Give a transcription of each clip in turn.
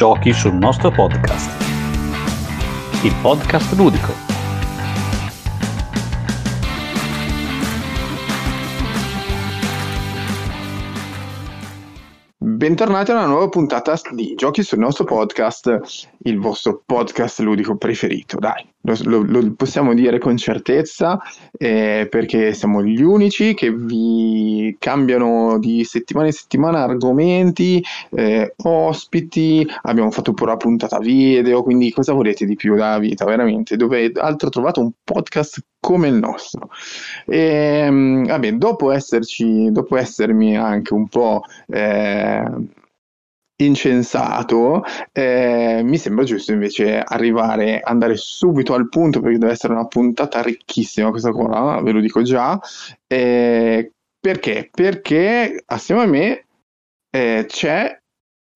Giochi sul nostro podcast. Il podcast ludico. Bentornati a una nuova puntata di Giochi sul nostro podcast, il vostro podcast ludico preferito. Dai, lo, lo, possiamo dire con certezza eh, perché siamo gli unici che vi cambiano di settimana in settimana argomenti, eh, ospiti, abbiamo fatto pure la puntata video, quindi cosa volete di più dalla vita, veramente? Dove altro trovate un podcast come il nostro. E, ehm, vabbè, dopo esserci, dopo essermi anche un po' eh, incensato, eh, mi sembra giusto invece arrivare, andare subito al punto perché deve essere una puntata ricchissima questa qua, ve lo dico già. Eh, perché? Perché assieme a me eh, c'è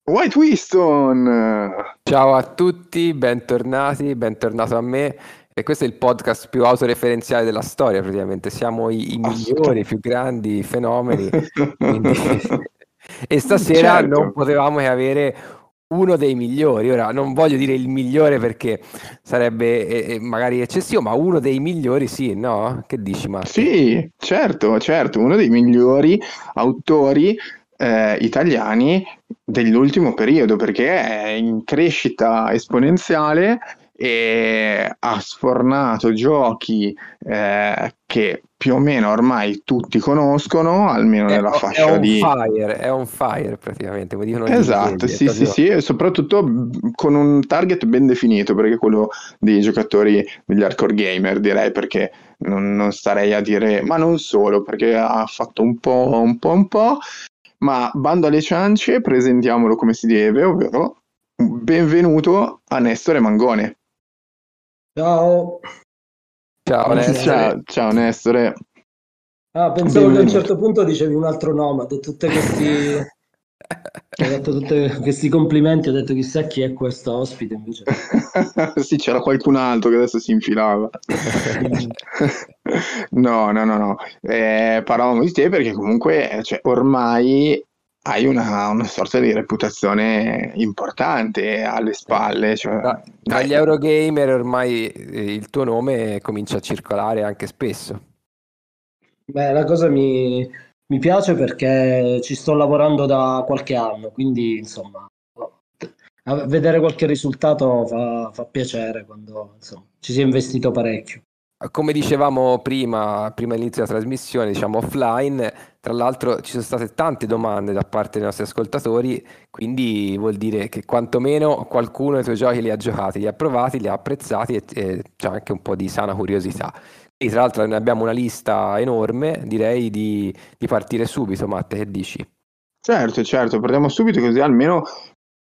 White Winston. Ciao a tutti, bentornati, bentornato a me. E questo è il podcast più autoreferenziale della storia, praticamente. Siamo i, i migliori, i più grandi fenomeni. Quindi... e stasera certo. non potevamo che avere uno dei migliori. Ora non voglio dire il migliore perché sarebbe eh, eh magari eccessivo, ma uno dei migliori sì, no? Che dici Marco? Sì, certo, certo, uno dei migliori autori eh, italiani dell'ultimo periodo perché è in crescita esponenziale e ha sfornato giochi eh, che più o meno ormai tutti conoscono, almeno è, nella fascia è di... Fire, è on fire praticamente. Esatto, sì, sì, sì, e soprattutto con un target ben definito, perché è quello dei giocatori degli hardcore gamer, direi, perché non, non starei a dire, ma non solo, perché ha fatto un po', un po', un po', ma bando alle ciance, presentiamolo come si deve, ovvero benvenuto a Nestore Mangone. Ciao. Ciao Nestore. Ciao, ciao Nestore. Ah, pensavo che a un certo punto dicevi un altro nome, ho detto tutti questi... ho detto tutti questi complimenti, ho detto chissà chi è questo ospite invece. sì, c'era qualcun altro che adesso si infilava. no, no, no, no. Eh, parlavamo di te perché comunque cioè, ormai hai una, una, sorta di reputazione importante alle spalle. Cioè, tra, tra gli Eurogamer ormai eh, il tuo nome comincia a circolare anche spesso. Beh, la cosa mi, mi piace perché ci sto lavorando da qualche anno, quindi insomma, vedere qualche risultato fa, fa piacere quando insomma, ci si è investito parecchio. Come dicevamo prima, prima dell'inizio della trasmissione, diciamo offline, tra l'altro ci sono state tante domande da parte dei nostri ascoltatori, quindi vuol dire che quantomeno qualcuno dei tuoi giochi li ha giocati, li ha provati, li ha apprezzati e, e c'è anche un po' di sana curiosità. E tra l'altro ne abbiamo una lista enorme, direi di, di partire subito, Matte, che dici? Certo, certo, partiamo subito così almeno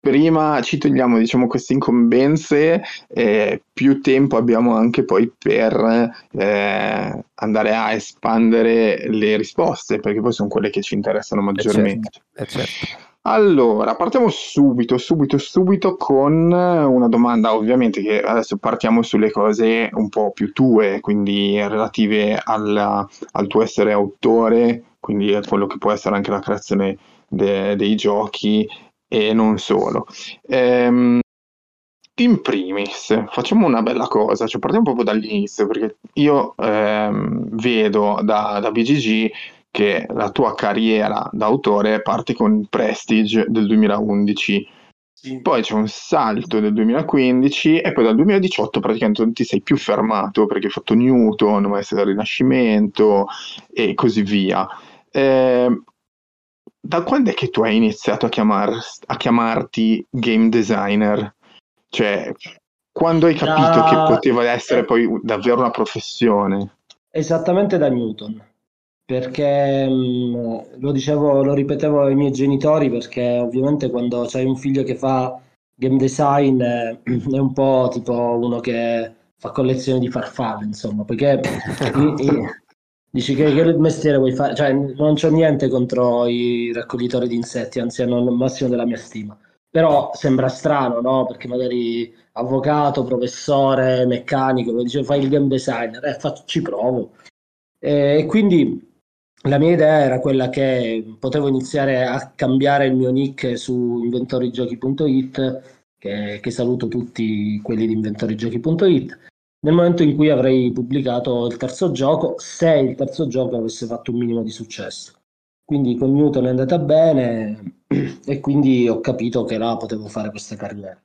prima ci togliamo diciamo, queste incombenze, eh, più tempo abbiamo anche poi per eh, andare a espandere le risposte, perché poi sono quelle che ci interessano eh, certo, maggiormente. Eh certo, certo. Allora, partiamo subito, subito, subito con una domanda, ovviamente che adesso partiamo sulle cose un po' più tue, quindi relative alla, al tuo essere autore, quindi a quello che può essere anche la creazione de, dei giochi e non solo. Ehm, in primis, facciamo una bella cosa, cioè partiamo proprio dall'inizio, perché io ehm, vedo da, da BGG che la tua carriera d'autore parte con Prestige del 2011. Sì. Poi c'è un salto del 2015 e poi dal 2018 praticamente non ti sei più fermato perché hai fatto Newton, Maestro del Rinascimento e così via. Eh, da quando è che tu hai iniziato a, chiamar, a chiamarti game designer? Cioè, quando hai capito da... che poteva essere poi davvero una professione? Esattamente da Newton, perché mh, mm, lo dicevo, lo ripetevo ai miei genitori, perché ovviamente quando c'hai un figlio che fa game design eh, è un po' tipo uno che fa collezione di farfalle, insomma, perché Dici che, che mestiere vuoi fare? Cioè, non c'ho niente contro i raccoglitori di insetti, anzi hanno il massimo della mia stima. Però sembra strano, no? Perché magari avvocato, professore, meccanico, dice, fai il game designer, eh, faccio, ci provo. E quindi la mia idea era quella che potevo iniziare a cambiare il mio nick su inventorigiochi.it che, che saluto tutti quelli di inventorigiochi.it, nel momento in cui avrei pubblicato il terzo gioco, se il terzo gioco avesse fatto un minimo di successo. Quindi con Newton è andata bene e quindi ho capito che là potevo fare questa carriera.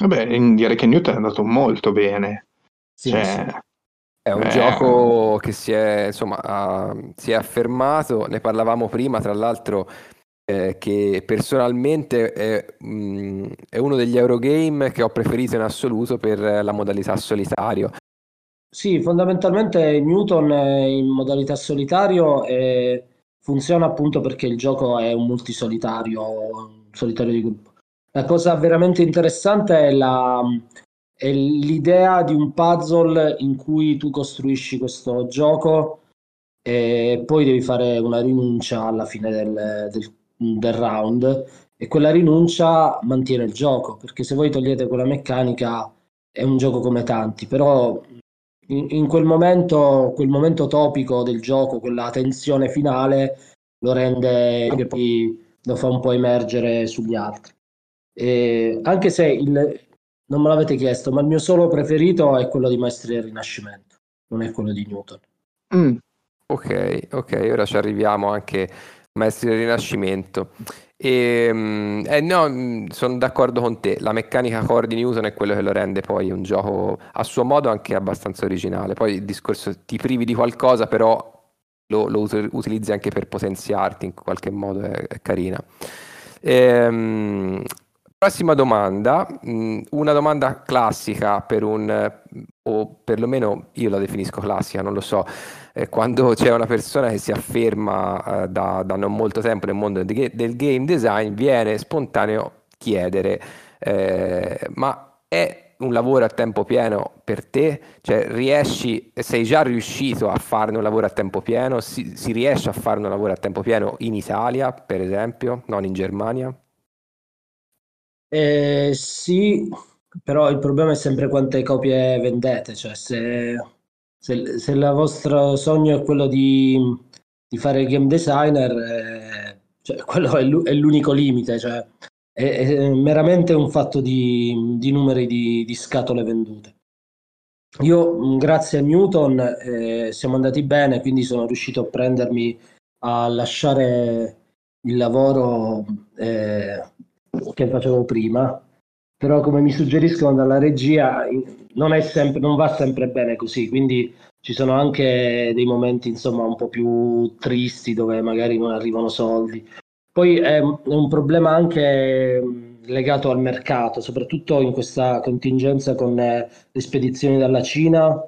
Vabbè, direi che Newton è andato molto bene. Sì, Cioè, sì. È un Eh. gioco che si è, insomma, ha- si è affermato, ne parlavamo prima, tra l'altro, eh, che personalmente è, mm, è uno degli Eurogame che ho preferito in assoluto per la modalità solitario. Sì, fondamentalmente Newton è in modalità solitario e funziona appunto perché il gioco è un multisolitario, un solitario di gruppo. La cosa veramente interessante è la- è l'idea di un puzzle in cui tu costruisci questo gioco e poi devi fare una rinuncia alla fine del, del- del round e quella rinuncia mantiene il gioco, perché se voi togliete quella meccanica è un gioco come tanti, però in, in quel momento, quel momento topico del gioco, quella tensione finale, lo rende che poi lo fa un po' emergere sugli altri. E anche se il, non me l'avete chiesto, ma il mio solo preferito è quello di Maestri del Rinascimento, non è quello di Newton. mm, Ok, ok, ora ci arriviamo anche Maestri del Rinascimento. E, mm, eh, no, mm, sono d'accordo con te, la meccanica core di Newton è quello che lo rende poi un gioco a suo modo anche abbastanza originale. Poi il discorso ti privi di qualcosa, però lo, lo ut- utilizzi anche per potenziarti in qualche modo, è, è carina. Ehm, prossima domanda, mm, una domanda classica per un, o perlomeno io la definisco classica, non lo so, eh, quando c'è una persona che si afferma eh, da, da non molto tempo nel mondo ga- del game design, viene spontaneo chiedere, eh, ma è un lavoro a tempo pieno per te? Cioè, riesci, sei già riuscito a farne un lavoro a tempo pieno? Si, si riesce a farne un lavoro a tempo pieno in Italia, per esempio, non in Germania? Eh, sì, però il problema è sempre quante copie vendete, cioè se, se, se il vostro sogno è quello di, di fare game designer, eh, cioè, quello è l'u- è l'unico limite, cioè è, è meramente un fatto di, di numeri di, di scatole vendute. Io, mh, grazie a Newton, eh, siamo andati bene, quindi sono riuscito a prendermi a lasciare il lavoro eh, che facevo prima, però come mi suggeriscono dalla regia non sempre, non va sempre bene così, quindi ci sono anche dei momenti insomma un po' più tristi dove magari non arrivano soldi. Poi è, un problema anche legato al mercato, soprattutto in questa contingenza con eh, le spedizioni dalla Cina.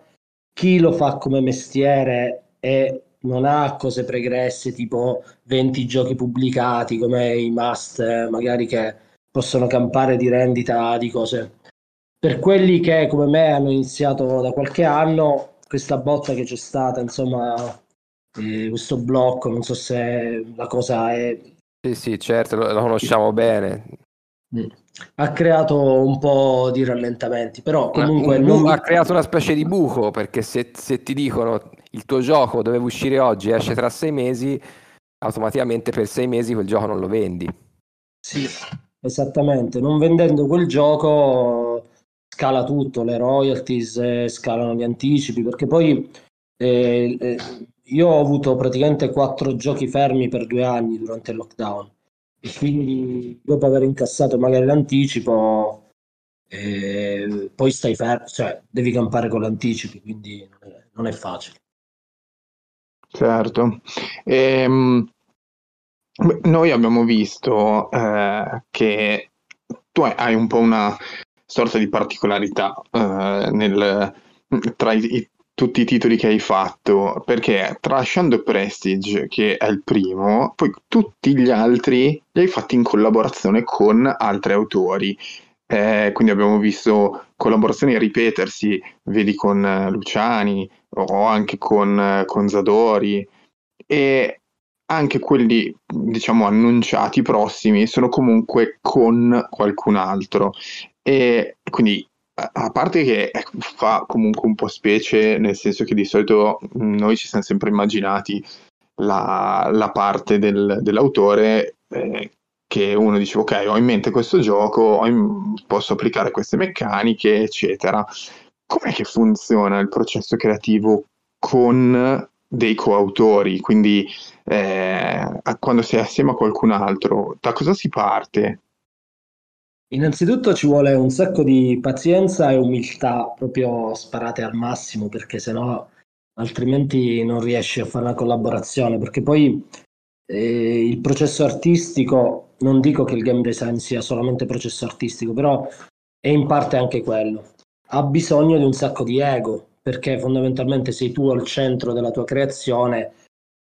Chi lo fa come mestiere e non ha cose pregresse tipo 20 giochi pubblicati come i must, eh, magari che possono campare di rendita di cose. Per quelli che come me hanno iniziato da qualche anno, questa botta che c'è stata, insomma, eh, questo blocco, non so se la cosa è Sì, sì, certo, lo, conosciamo bene. Mm. Ha creato un po' di rallentamenti, però comunque Un non ha creato una specie di buco perché se, se ti dicono il tuo gioco doveva uscire oggi, esce tra sei mesi, automaticamente per sei mesi quel gioco non lo vendi. Sì, esattamente. Non vendendo quel gioco scala tutto, le royalties, eh, scalano gli anticipi, perché poi eh, eh, io ho avuto praticamente quattro giochi fermi per due anni durante il lockdown e quindi dopo aver incassato magari l'anticipo, eh, poi stai fermo, cioè devi campare con l'anticipi, quindi non è, non è facile. certo. Ehm, noi abbiamo visto eh, che tu hai un po' una sorta di particolarità eh, nel- tra i- i- tutti i titoli che hai fatto, perché tra Shadow e Prestige, che è il primo, poi tutti gli altri li hai fatti in collaborazione con altri autori. Eh, quindi abbiamo visto collaborazioni ripetersi, vedi con eh, Luciani o anche con, eh, con Zadori e anche quelli, diciamo, annunciati prossimi sono comunque con qualcun altro. E quindi, a parte che ecco, fa comunque un po' specie, nel senso che di solito noi ci siamo sempre immaginati la, la parte del- dell'autore eh, che uno dice ok, ho in mente questo gioco, in... posso applicare queste meccaniche, eccetera. Com'è che funziona il processo creativo con dei coautori? Quindi eh, quando sei assieme a qualcun altro, da cosa si parte? Innanzitutto ci vuole un sacco di pazienza e umiltà proprio sparate al massimo perché sennò altrimenti non riesci a fare una collaborazione. Perché poi eh, il processo artistico non dico che il game design sia solamente processo artistico però è in parte anche quello. Ha bisogno di un sacco di ego perché fondamentalmente sei tu al centro della tua creazione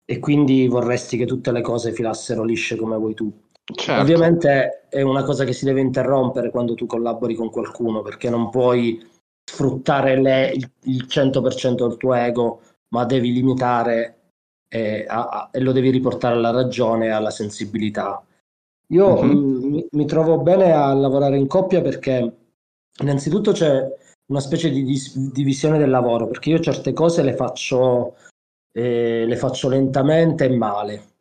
e quindi vorresti che tutte le cose filassero lisce come vuoi tu Certo. Ovviamente è una cosa che si deve interrompere quando tu collabori con qualcuno perché non puoi sfruttare le, il, il 100% del tuo ego, ma devi limitare e, a, a, e, lo devi riportare alla ragione e alla sensibilità. Io mm-hmm. mi, mi, trovo bene a lavorare in coppia perché innanzitutto c'è una specie di dis- divisione del lavoro, perché io certe cose le faccio, eh, le faccio lentamente e male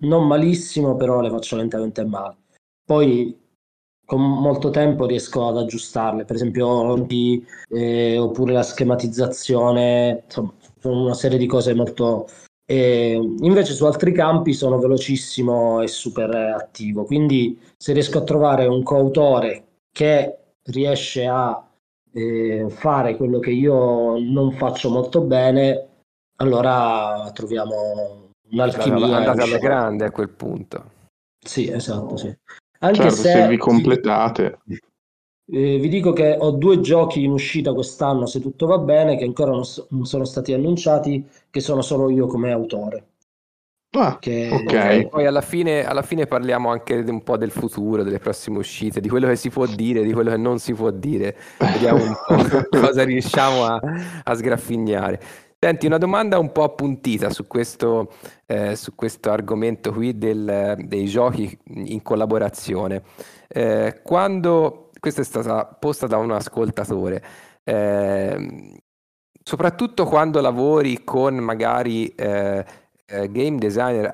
non malissimo, però le faccio lentamente male. Poi con molto tempo riesco ad aggiustarle, per esempio eh, oppure la schematizzazione, insomma, sono una serie di cose molto... Eh, invece su altri campi sono velocissimo e super attivo, quindi se riesco a trovare un coautore che riesce a eh, fare quello che io non faccio molto bene, allora troviamo un'alchimia. Andate alla grande a quel punto. Sì, esatto, sì. Anche certo, se, se vi completate. Eh, vi dico che ho due giochi in uscita quest'anno, se tutto va bene, che ancora non, so, non sono stati annunciati, che sono solo io come autore. Ah, che... ok. Poi alla fine, alla fine, parliamo anche un po' del futuro, delle prossime uscite, di quello che si può dire, di quello che non si può dire. Vediamo un po' cosa riusciamo a, a sgraffignare. Senti, una domanda un po' appuntita su questo, eh, su questo argomento qui del, dei giochi in collaborazione. Eh, quando, questa è stata posta da un ascoltatore, eh, soprattutto quando lavori con magari eh, eh, game designer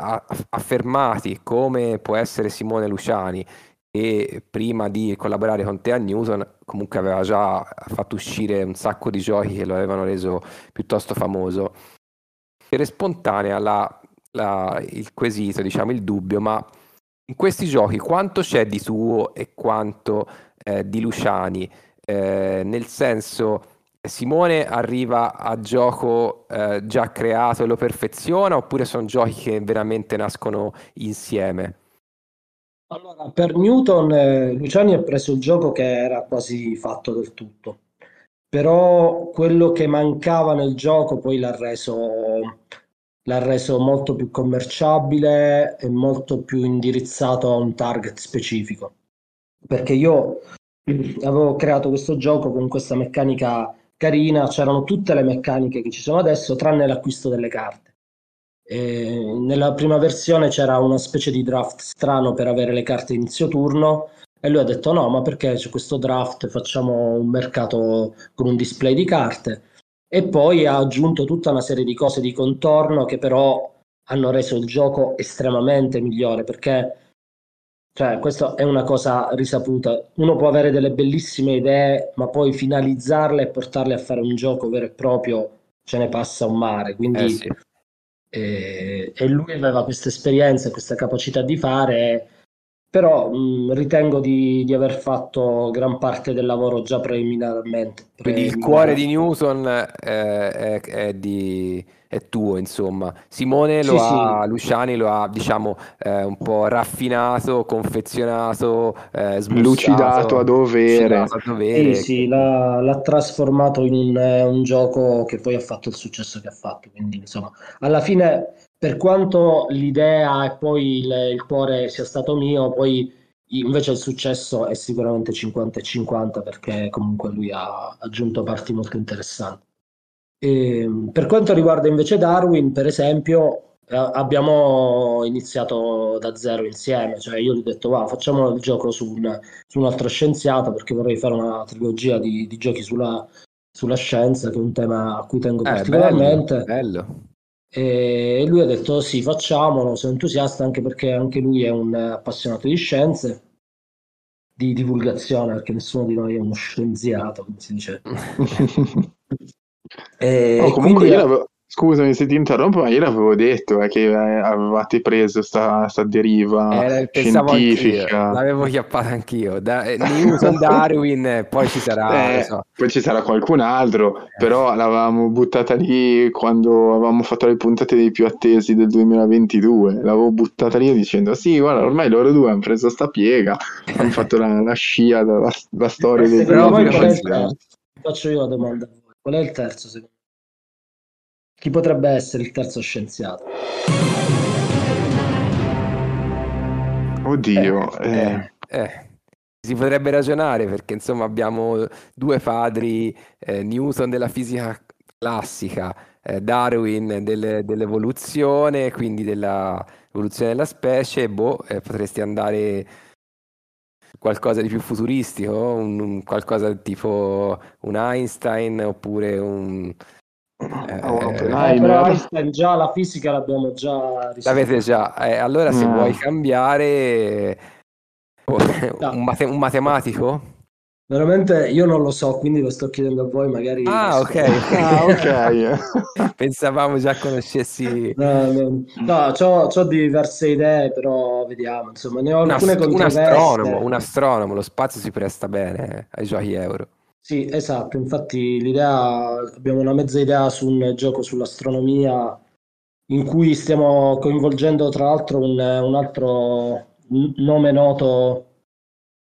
affermati come può essere Simone Luciani, e prima di collaborare con te a Newton comunque aveva già fatto uscire un sacco di giochi che lo avevano reso piuttosto famoso. Era spontanea la, la, il quesito, diciamo il dubbio, ma in questi giochi quanto c'è di tuo e quanto eh, di Luciani? Eh, nel senso, Simone arriva a gioco eh, già creato e lo perfeziona oppure sono giochi che veramente nascono insieme? Allora, per Newton, eh, Luciani ha preso il gioco che era quasi fatto del tutto, però quello che mancava nel gioco poi l'ha reso, l'ha reso molto più commerciabile e molto più indirizzato a un target specifico. Perché io avevo creato questo gioco con questa meccanica carina, c'erano tutte le meccaniche che ci sono adesso, tranne l'acquisto delle carte. E nella prima versione c'era una specie di draft strano per avere le carte inizio turno e lui ha detto no, ma perché c'è questo draft, facciamo un mercato con un display di carte e poi ha aggiunto tutta una serie di cose di contorno che però hanno reso il gioco estremamente migliore perché cioè, questa è una cosa risaputa. Uno può avere delle bellissime idee, ma poi finalizzarle e portarle a fare un gioco vero e proprio ce ne passa un mare. Quindi eh sì. E, e lui aveva questa esperienza, questa capacità di fare, però mh, ritengo di, di, aver fatto gran parte del lavoro già preliminarmente. Quindi il cuore di Newton è, è, è di è tuo, insomma. Simone lo sì, ha, sì. Luciani lo ha, diciamo, eh, un po' raffinato, confezionato, eh, lucidato a dovere. A dovere. Sì, sì, l'ha, l'ha trasformato in un, eh, un, gioco che poi ha fatto il successo che ha fatto. Quindi, insomma, alla fine, per quanto l'idea e poi il, il cuore sia stato mio, poi invece il successo è sicuramente 50 e 50 perché comunque lui ha aggiunto parti molto interessanti. E, ehm, per quanto riguarda invece Darwin, per esempio, eh, abbiamo iniziato da zero insieme, cioè io gli ho detto va, facciamo il gioco su un, su un altro scienziato perché vorrei fare una trilogia di, di giochi sulla, sulla, scienza, che è un tema a cui tengo eh, particolarmente. Bello, bello. E lui ha detto sì, facciamolo, sono entusiasta anche perché anche lui è un appassionato di scienze, di divulgazione, perché nessuno di noi è uno scienziato, come si dice. e no, comunque io Scusami se ti interrompo, ma io l'avevo detto eh, che eh, avevate preso sta, sta deriva eh, scientifica. Anch'io, l'avevo chiappata anch'io. Da, eh, Newton, Darwin, poi ci sarà. Eh, so. Poi ci sarà qualcun altro, eh. però l'avevamo buttata lì quando avevamo fatto le puntate dei più attesi del 2022. L'avevo buttata lì dicendo: Sì, guarda, ormai loro due hanno preso sta piega, hanno fatto la, la scia della, della storia del 2022. Faccio io la domanda: qual è il terzo secondo chi potrebbe essere il terzo scienziato? Oddio, eh, eh. eh, eh. Si potrebbe ragionare perché insomma abbiamo due padri, eh, Newton della fisica classica, eh, Darwin del, dell'evoluzione, quindi dell'evoluzione della specie, boh, potresti andare qualcosa di più futuristico, un, un, qualcosa tipo un Einstein oppure un, eh, oh, eh, però Einstein già la fisica l'abbiamo già risolta. L'avete già, eh, allora se no. vuoi cambiare un, mate- un, matematico? Veramente io non lo so, quindi lo sto chiedendo a voi, magari... Ah, ok. ah, ok. Pensavamo già conoscessi... No, no, no c'ho, c'ho, diverse idee, però vediamo, insomma, ne ho alcune un, un astronomo, un astronomo, lo spazio si presta bene ai giochi euro. Sì, esatto, infatti l'idea, abbiamo una mezza idea su un gioco sull'astronomia in cui stiamo coinvolgendo tra l'altro un, un altro nome noto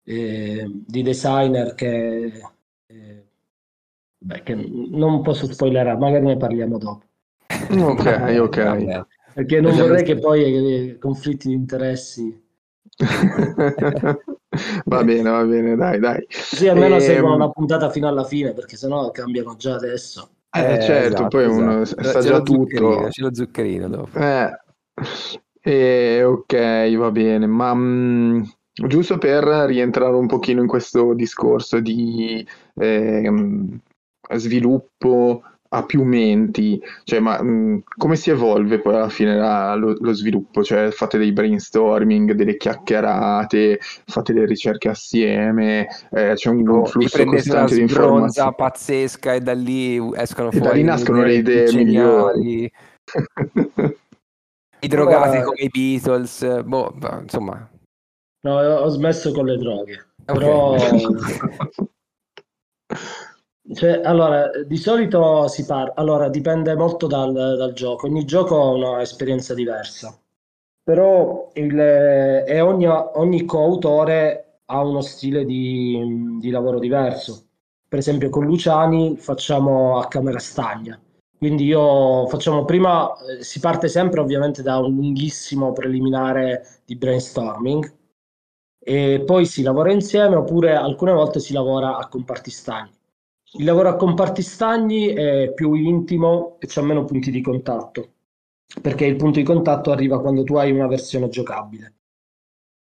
eh, di designer che, eh, beh, che non posso spoilerare, magari ne parliamo dopo. Ok, ok. Perché non vorrei che poi eh, conflitti di interessi va bene, va bene, dai, dai. Sì, almeno e... Ehm, seguono la puntata fino alla fine, perché sennò cambiano già adesso. Eh, eh certo, esatto, poi uno esatto. sa già tutto. C'è lo zuccherino dopo. Eh. E, ok, va bene, ma mh, mm, giusto per rientrare un pochino in questo discorso di eh, sviluppo a più menti, cioè, ma mh, come si evolve poi alla fine la, lo, lo, sviluppo? Cioè, fate dei brainstorming, delle chiacchierate, fate le ricerche assieme, eh, c'è un, un flusso costante di informazioni. pazzesca e da lì escono fuori. E da lì nascono le idee migliori. I drogati come i Beatles, boh, insomma. No, ho smesso con le droghe, okay. però... Cioè, allora, di solito si parla, allora dipende molto dal, dal, gioco, ogni gioco ha un'esperienza diversa, però il, e ogni, ogni coautore ha uno stile di, di, lavoro diverso. Per esempio con Luciani facciamo a camera stagna, quindi io facciamo prima, eh, si parte sempre ovviamente da un lunghissimo preliminare di brainstorming e poi si lavora insieme oppure alcune volte si lavora a comparti stagni il lavoro a comparti stagni è più intimo e c'è meno punti di contatto, perché il punto di contatto arriva quando tu hai una versione giocabile,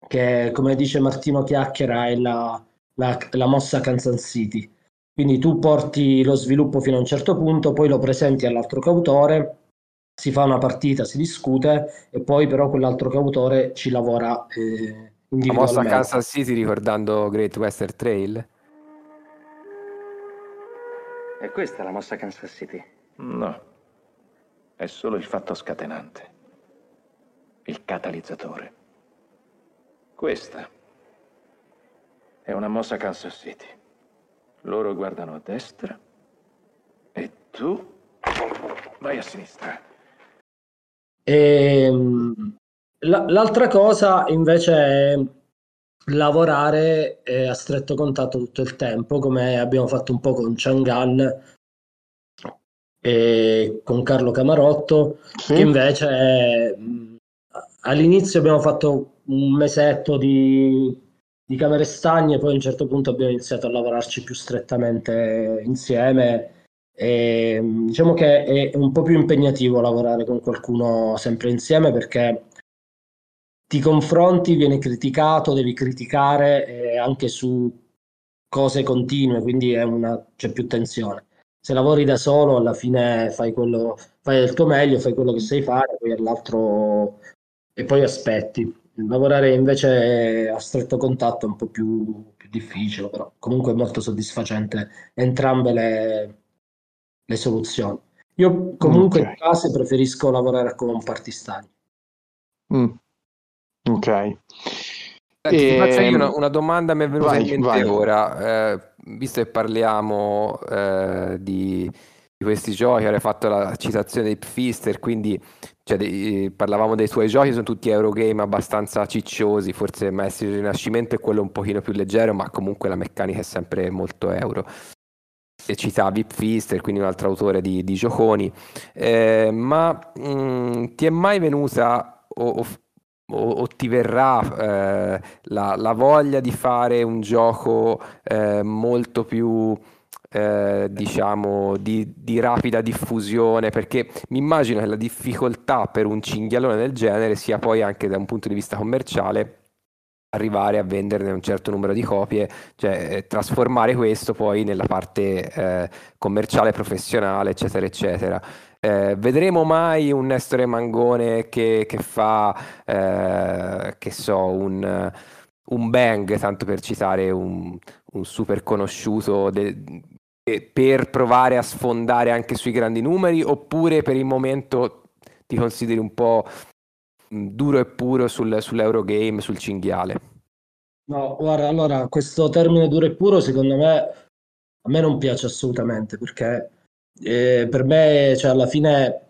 che come dice Martino Chiacchiera è la, la, la mossa Kansas City. Quindi tu porti lo sviluppo fino a un certo punto, poi lo presenti all'altro cautore, si fa una partita, si discute e poi però quell'altro cautore ci lavora eh, La mossa Kansas City ricordando Great Western Trail? È questa la mossa Kansas City? No. È solo il fatto scatenante. Il catalizzatore. Questa è una mossa Kansas City. Loro guardano a destra e tu vai a sinistra. E, ehm, l'altra cosa invece è lavorare eh, a stretto contatto tutto il tempo, come abbiamo fatto un po' con Chang'an e con Carlo Camarotto, sì. che invece mh, all'inizio abbiamo fatto un mesetto di, di camere stagne, poi a un certo punto abbiamo iniziato a lavorarci più strettamente insieme. E, diciamo che è un po' più impegnativo lavorare con qualcuno sempre insieme perché ti confronti, viene criticato, devi criticare eh, anche su cose continue, quindi una, c'è più tensione. se lavori da solo alla fine fai quello, fai del tuo meglio, fai quello che sai fare, poi all'altro e poi aspetti. Lavorare invece a stretto contatto è un po' più, più difficile, però comunque è molto soddisfacente entrambe le, le soluzioni. Io comunque Ok. in base preferisco lavorare con partistani. Mm. Ok. Ti faccio io Ehm, una, una domanda, mi è venuta vai, in mente vai. ora, eh, visto che parliamo eh, di, di questi giochi, avrei fatto la citazione di Pfister, quindi cioè, dei- parlavamo dei suoi giochi, sono tutti Eurogame abbastanza cicciosi, forse Maestri del Rinascimento è quello un pochino più leggero, ma comunque la meccanica è sempre molto euro. E citavi Pfister, quindi un altro autore di, di gioconi, Eh, ma mh, ti è mai venuta o, o- o- o ti verrà eh, la, la voglia di fare un gioco eh, molto più, eh, diciamo, di, di rapida diffusione? Perché mi immagino che la difficoltà per un cinghialone del genere sia poi anche da un punto di vista commerciale arrivare a venderne un certo numero di copie, cioè eh, trasformare questo poi nella parte eh, commerciale, professionale, eccetera, eccetera. Eh, vedremo mai un Nestore Mangone che, che fa, eh, che so, un, un Bang, tanto per citare un, un super conosciuto, de- per provare a sfondare anche sui grandi numeri, oppure per il momento ti consideri un po' mh, duro e puro sul, sull'Eurogame, sul cinghiale? No, guarda, allora questo termine duro e puro secondo me a me non piace assolutamente perché eh, per me, cioè alla fine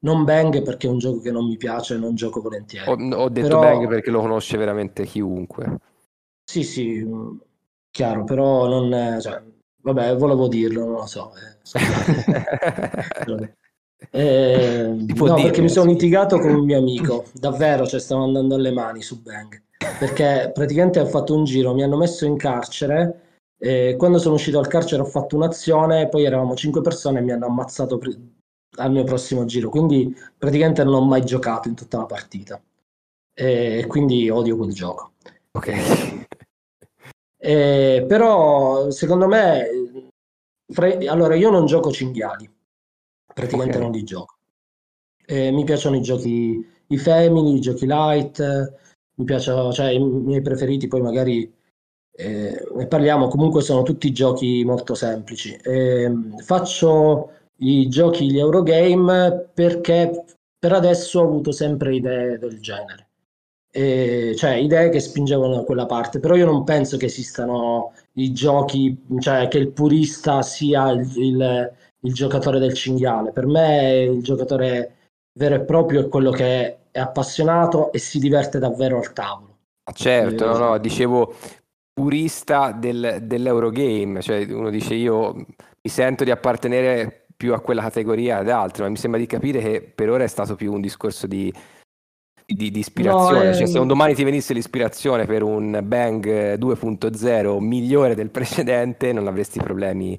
non Bang perché è un gioco che non mi piace, non gioco volentieri. Ho, ho detto Però- Bang perché lo conosce veramente chiunque. Sì, sì, chiaro, però non, eh, cioè, vabbè, volevo dirlo, non lo so. eh. Eh, no, dire, perché mi sono litigato con un mio amico, davvero, cioè stavo andando alle mani su Bang, perché praticamente ho fatto un giro, mi hanno messo in carcere, e quando sono uscito dal carcere ho fatto un'azione, poi eravamo cinque persone e mi hanno ammazzato pri- al mio prossimo giro, quindi praticamente non ho mai giocato in tutta la partita, e quindi odio quel gioco. Ok. Eh, però secondo me, fra- allora io non gioco cinghiali, praticamente Ok. non li gioco. Eh, mi piacciono i giochi, i family, i giochi light, eh, mi piacciono, cioè i miei preferiti, poi magari eh, ne parliamo, comunque sono tutti giochi molto semplici. Ehm, faccio i giochi, gli Eurogame, perché per adesso ho avuto sempre idee del genere. Eh, cioè idee che spingevano da quella parte, però io non penso che esistano i giochi, cioè che il purista sia il, il- il giocatore del cinghiale. Per me il giocatore vero e proprio è quello che è appassionato e si diverte davvero al tavolo. Ah, Certo, no, Eh, no, dicevo purista del- dell'Eurogame, cioè uno dice io mi sento di appartenere più a quella categoria ad altri, ma mi sembra di capire che per ora è stato più un discorso di, di- di ispirazione, No, cioè se un domani ti venisse l'ispirazione per un Bang 2.0 migliore del precedente, non avresti problemi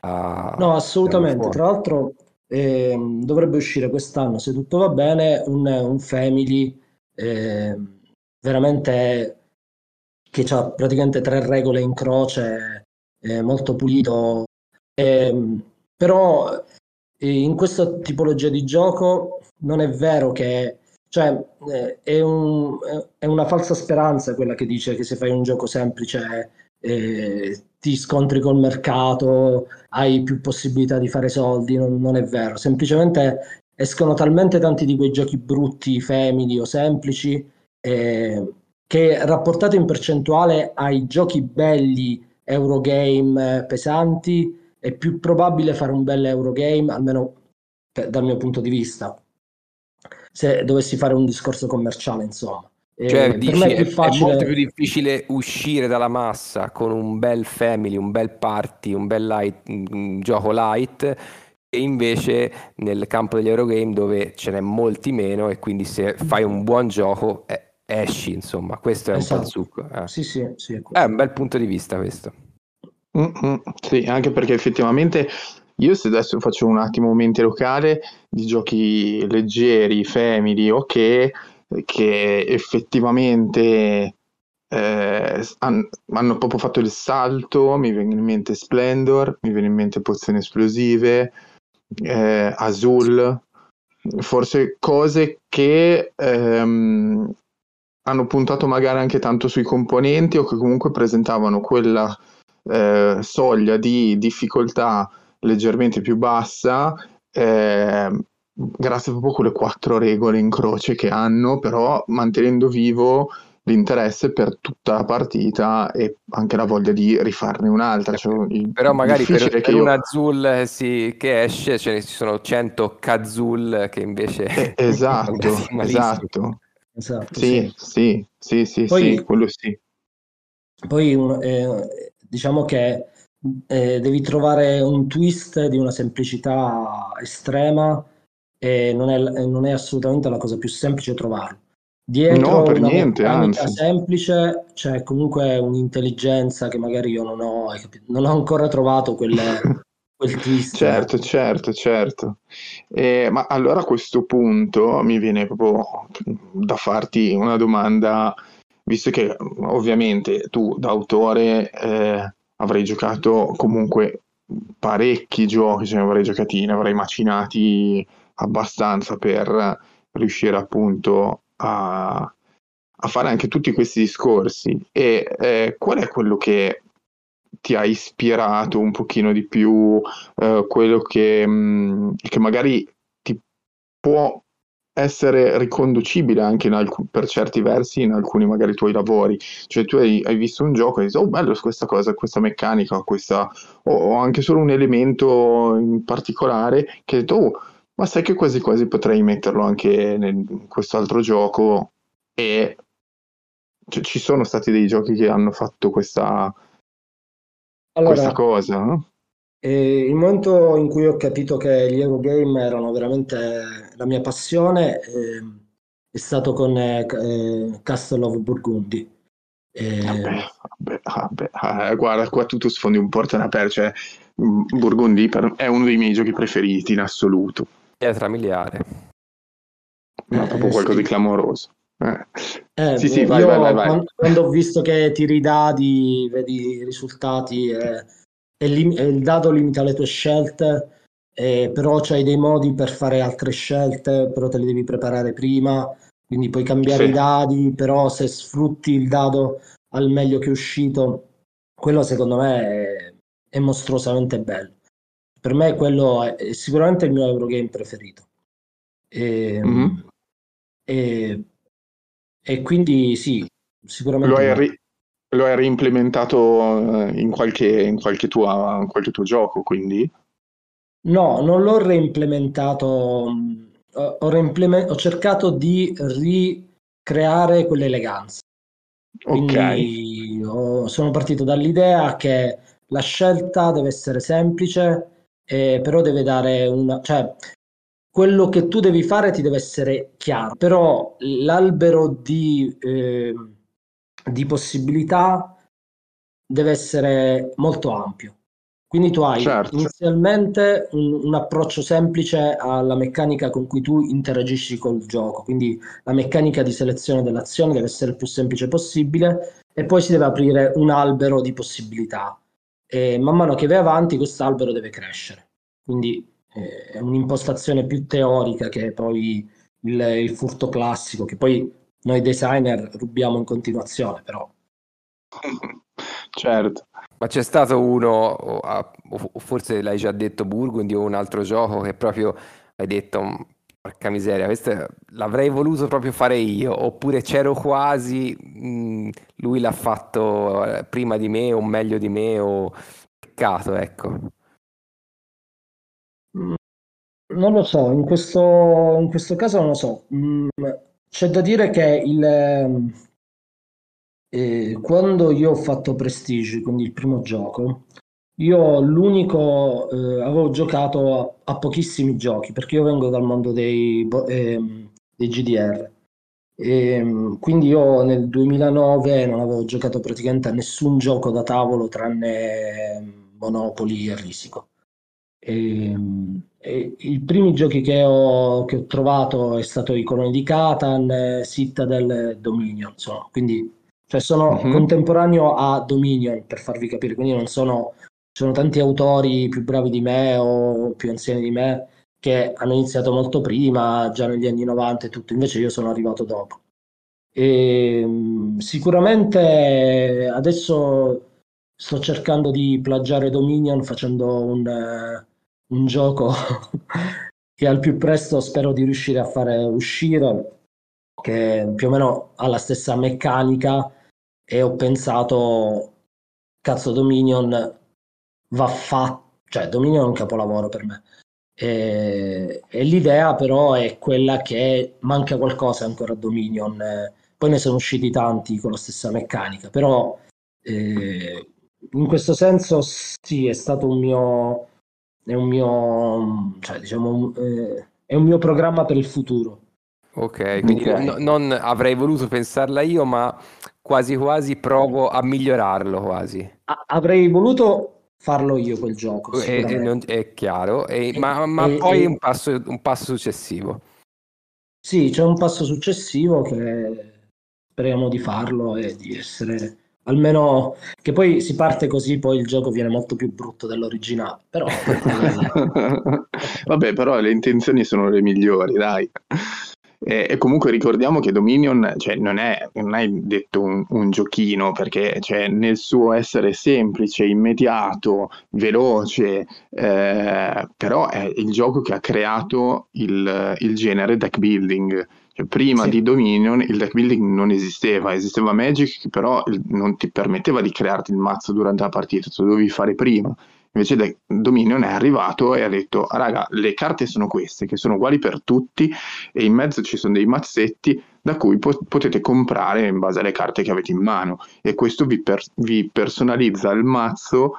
a No, assolutamente. Tra l'altro ehm, dovrebbe uscire quest'anno, se tutto va bene, un, un family ehm, veramente che ha praticamente tre regole in croce, eh, molto pulito. Ehm, però eh, in questa tipologia di gioco non è vero che, cioè, eh, è un- è una falsa speranza quella che dice che se fai un gioco semplice eh, ti scontri col mercato, hai più possibilità di fare soldi, non, non è vero. Semplicemente escono talmente tanti di quei giochi brutti, family o semplici, eh, che rapportato in percentuale ai giochi belli Eurogame eh, pesanti, è più probabile fare un bel Eurogame, almeno per- dal mio punto di vista, se dovessi fare un discorso commerciale, insomma. Eh, Cioè, per dici, è è, più è molto facile. più difficile uscire dalla massa con un bel family, un bel party, un bel light, un gioco light, e invece nel campo degli Eurogame dove ce n'è molti meno e quindi se fai un buon gioco eh, esci, insomma, questo è un po' il Esatto. succo. eh. Sì, sì, sì, è un bel punto di vista questo. Mm-mm, sì, anche perché effettivamente io se adesso faccio un attimo mente locale di giochi leggeri, family, ok, che effettivamente eh, han- hanno proprio fatto il salto, mi viene in mente Splendor, mi viene in mente Pozioni Esplosive, eh, Azul, forse cose che ehm, hanno puntato magari anche tanto sui componenti o che comunque presentavano quella eh, soglia di difficoltà leggermente più bassa, eh, grazie proprio a quelle quattro regole in croce che hanno, però mantenendo vivo l'interesse per tutta la partita e anche la voglia di rifarne un'altra. Cioè, Però magari per, per io- un Azul sì, che esce ce ne ci sono 100 Kazul che invece Eh, esatto, esatto. Esatto, Sì, sì, sì, sì, Poi- sì, quello sì. Poi eh, diciamo che eh, devi trovare un twist di una semplicità estrema e non è, e non è assolutamente la cosa più semplice trovarlo. Dietro No, per una niente, anzi. semplice c'è comunque un'intelligenza che magari io non ho? Non ho ancora trovato quelle- quel. Certo, certo, certo. Eh, ma allora a questo punto mi viene proprio da farti una domanda, visto che ovviamente tu da autore eh, avrai giocato comunque parecchi giochi, cioè avrai giocati, ne avrai macinati abbastanza per riuscire appunto a, a fare anche tutti questi discorsi. E eh, qual è quello che ti ha ispirato un pochino di più, eh, quello che, mh, che magari ti può essere riconducibile anche in alcu- per certi versi in alcuni magari tuoi lavori. Cioè tu hai, hai visto un gioco e dici, oh bello questa cosa, questa meccanica, questa... o, o anche solo un elemento in particolare che hai detto, oh, ma sai che quasi quasi potrei metterlo anche in quest'altro gioco e cioè, ci sono stati dei giochi che hanno fatto questa, Allora, questa cosa, no? E il momento in cui ho capito che gli Eurogame erano veramente la mia passione eh, è stato con eh, eh, Castle of Burgundy. Eh, Vabbè, vabbè, vabbè. Ah, guarda, qua tu, tu sfondi un portone aperto, cioè mm, Burgundy per- è uno dei miei giochi preferiti in assoluto, Pietra miliare. ma Eh, proprio qualcosa sì. di clamoroso. Eh. eh, Sì, sì, vai, vai, vai, vai. quan- Quando, ho visto che tiri i dadi, vedi i risultati e, e lim- e il dado limita le tue scelte, eh, però c'hai dei modi per fare altre scelte, però te le devi preparare prima, quindi puoi cambiare Sì. i dadi, però se sfrutti il dado al meglio che è uscito, quello secondo me è, è mostruosamente bello. Per me quello è, è sicuramente il mio Eurogame preferito. E, Mhm. e- e quindi sì, sicuramente Lo hai, ri- lo hai reimplementato eh, in qualche, in qualche tua- in qualche tuo gioco, quindi? No, non l'ho reimplementato, ho, ho reimplemen- ho cercato di ricreare quell'eleganza. Ok, Quindi ho- sono partito dall'idea che la scelta deve essere semplice, eh, però deve dare una... cioè quello che tu devi fare ti deve essere chiaro, però l'albero di, eh, di possibilità deve essere molto ampio. Quindi tu hai Certo. inizialmente un, un approccio semplice alla meccanica con cui tu interagisci col gioco, quindi la meccanica di selezione dell'azione deve essere il più semplice possibile e poi si deve aprire un albero di possibilità e man mano che vai avanti quest'albero deve crescere. Quindi è un'impostazione più teorica che poi il, il furto classico, che poi noi designer rubiamo in continuazione, però certo. Ma c'è stato uno, forse l'hai già detto Burgundy o un altro gioco che proprio hai detto, "Mm, porca miseria, questo l'avrei voluto proprio fare io, oppure c'ero quasi, mm, lui l'ha fatto eh, prima di me o meglio di me, o peccato, ecco. Non lo so, in questo, in questo caso non lo so. Mm, C'è da dire che il, ehm, eh, quando io ho fatto Prestige, quindi il primo gioco, io l'unico, eh, avevo giocato a, a pochissimi giochi, perché io vengo dal mondo dei, bo- ehm, dei GDR. Ehm, quindi io nel 2009 non avevo giocato praticamente a nessun gioco da tavolo tranne ehm, Monopoly e Risico. Ehm, i primi giochi che ho, che ho trovato è stato i Coloni di Catan, eh, Citadel e Dominion, insomma, quindi Cioè sono Mhm. contemporaneo a Dominion, per farvi capire, quindi non sono... Sono tanti autori più bravi di me o più anziani di me che hanno iniziato molto prima, già negli anni 90 e tutto, invece io sono arrivato dopo. E, mh, sicuramente adesso sto cercando di plagiare Dominion facendo un, eh, un gioco che al più presto spero di riuscire a fare uscire, che più o meno ha la stessa meccanica e ho pensato, cazzo, Dominion va fatto, cioè Dominion è un capolavoro per me. E, e l'idea però è quella che manca qualcosa ancora a Dominion. Eh, Poi ne sono usciti tanti con la stessa meccanica, però eh, in questo senso sì, è stato un mio, è un mio, cioè, diciamo, eh, è un mio programma per il futuro. Ok, quindi no- non avrei voluto pensarla io, ma quasi quasi provo a migliorarlo quasi. A- avrei voluto farlo io quel gioco, E- e sicuramente. non- è chiaro, e- E- ma, ma e- poi e- un passo, un passo successivo. Sì, c'è un passo successivo che speriamo di farlo e di essere almeno che poi si parte così, poi il gioco viene molto più brutto dell'originale, però Vabbè, però le intenzioni sono le migliori, dai. E, e comunque ricordiamo che Dominion, cioè, non è, non è detto un, un giochino, perché cioè, nel suo essere semplice, immediato, veloce, eh, però è il gioco che ha creato il, il genere deck building. Cioè, prima Sì. di Dominion il deck building non esisteva, esisteva Magic che però non ti permetteva di crearti il mazzo durante la partita, tu lo dovevi fare prima. Invece De- Dominion è arrivato e ha detto, "Ah, raga, le carte sono queste, che sono uguali per tutti e in mezzo ci sono dei mazzetti da cui po- potete comprare in base alle carte che avete in mano e questo vi, per- vi personalizza il mazzo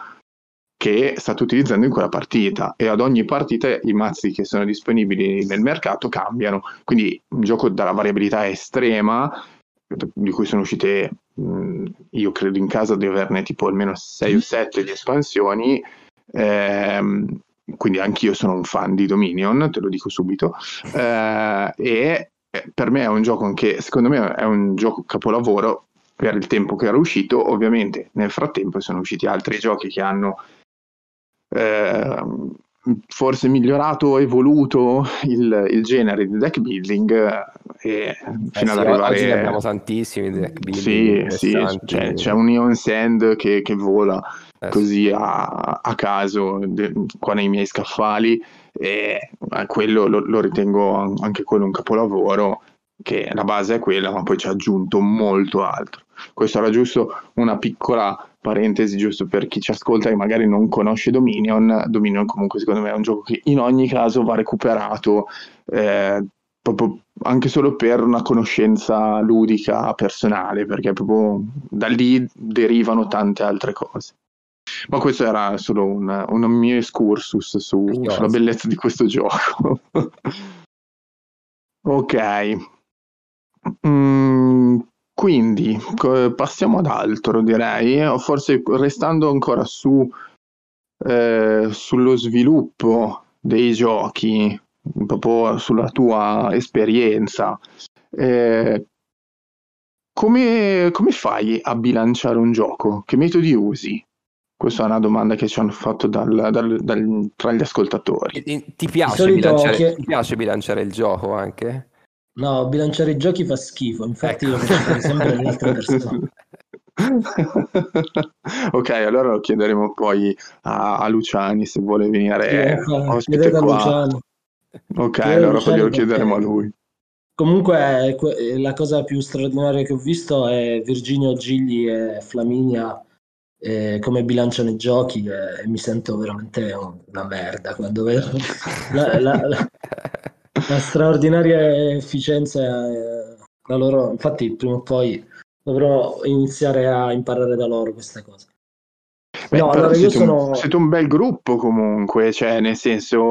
che state utilizzando in quella partita. E ad ogni partita i mazzi che sono disponibili nel mercato cambiano. Quindi un gioco dalla variabilità estrema di cui sono uscite, mh, io credo in casa di averne tipo almeno 6 o 7 di espansioni, ehm, quindi anch'io sono un fan di Dominion, te lo dico subito, eh, e eh, per me è un gioco che secondo me è un gioco capolavoro per il tempo che era uscito, ovviamente nel frattempo sono usciti altri giochi che hanno ehm, forse migliorato, evoluto il, il genere di deck building eh, e Eh fino sì, ad arrivare oggi ne abbiamo tantissimi di deck building sì, sì, c'è, c'è un Neon Sand che, che vola Eh sì. così a, a caso de- qua nei miei scaffali e eh, quello lo, lo ritengo an- anche quello un capolavoro che la base è quella ma poi ci ha aggiunto molto altro questo era giusto una piccola parentesi giusto per chi ci ascolta e magari non conosce Dominion Dominion comunque secondo me è un gioco che in ogni caso va recuperato eh, proprio anche solo per una conoscenza ludica personale perché proprio da lì derivano tante altre cose ma questo era solo un, un mio excursus su- sulla bellezza di questo gioco. ok. Mm, quindi passiamo ad altro, direi, o forse restando ancora su, eh, sullo sviluppo dei giochi, proprio sulla tua esperienza. Eh, come, come fai a bilanciare un gioco? Che metodi usi? Questa è una domanda che ci hanno fatto dal- dal- dal- tra gli ascoltatori. Ti piace, solito ti piace bilanciare il gioco anche? No, bilanciare i giochi fa schifo, infatti Ecco. fare sempre alle altre persone. ok, allora lo chiederemo poi a, a Luciani se vuole venire Sì, ecco, ospite chiedete a qua. Luciano. Ok, Chiedete a allora poi glielo chiederemo a lui. Comunque, que- la cosa più straordinaria che ho visto è Virginio Gigli e Flaminia eh, come bilanciano i giochi e mi sento veramente una merda quando vedo la, la- la- la straordinaria efficienza eh, la loro. Infatti, prima o poi dovrò iniziare a imparare da loro questa cosa. Beh, No, allora siete, un, sono. siete un bel gruppo comunque, cioè nel senso,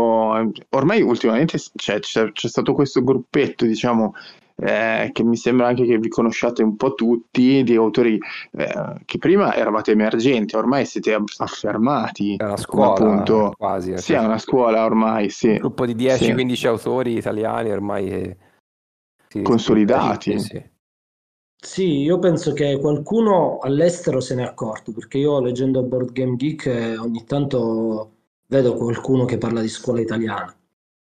ormai ultimamente cioè, c'è, c'è stato questo gruppetto, diciamo, eh, che mi sembra anche che vi conosciate un po' tutti, di autori eh, che prima eravate emergenti, ormai siete aff- affermati. È una scuola appunto, quasi. nel sì, è una scuola ormai, sì. un gruppo di Sì. 10-15 autori italiani ormai eh, sì, Consolidati. sì, sì. Sì, io penso che qualcuno all'estero se n'è accorto, perché io leggendo Board Game Geek eh, ogni tanto vedo qualcuno che parla di scuola italiana.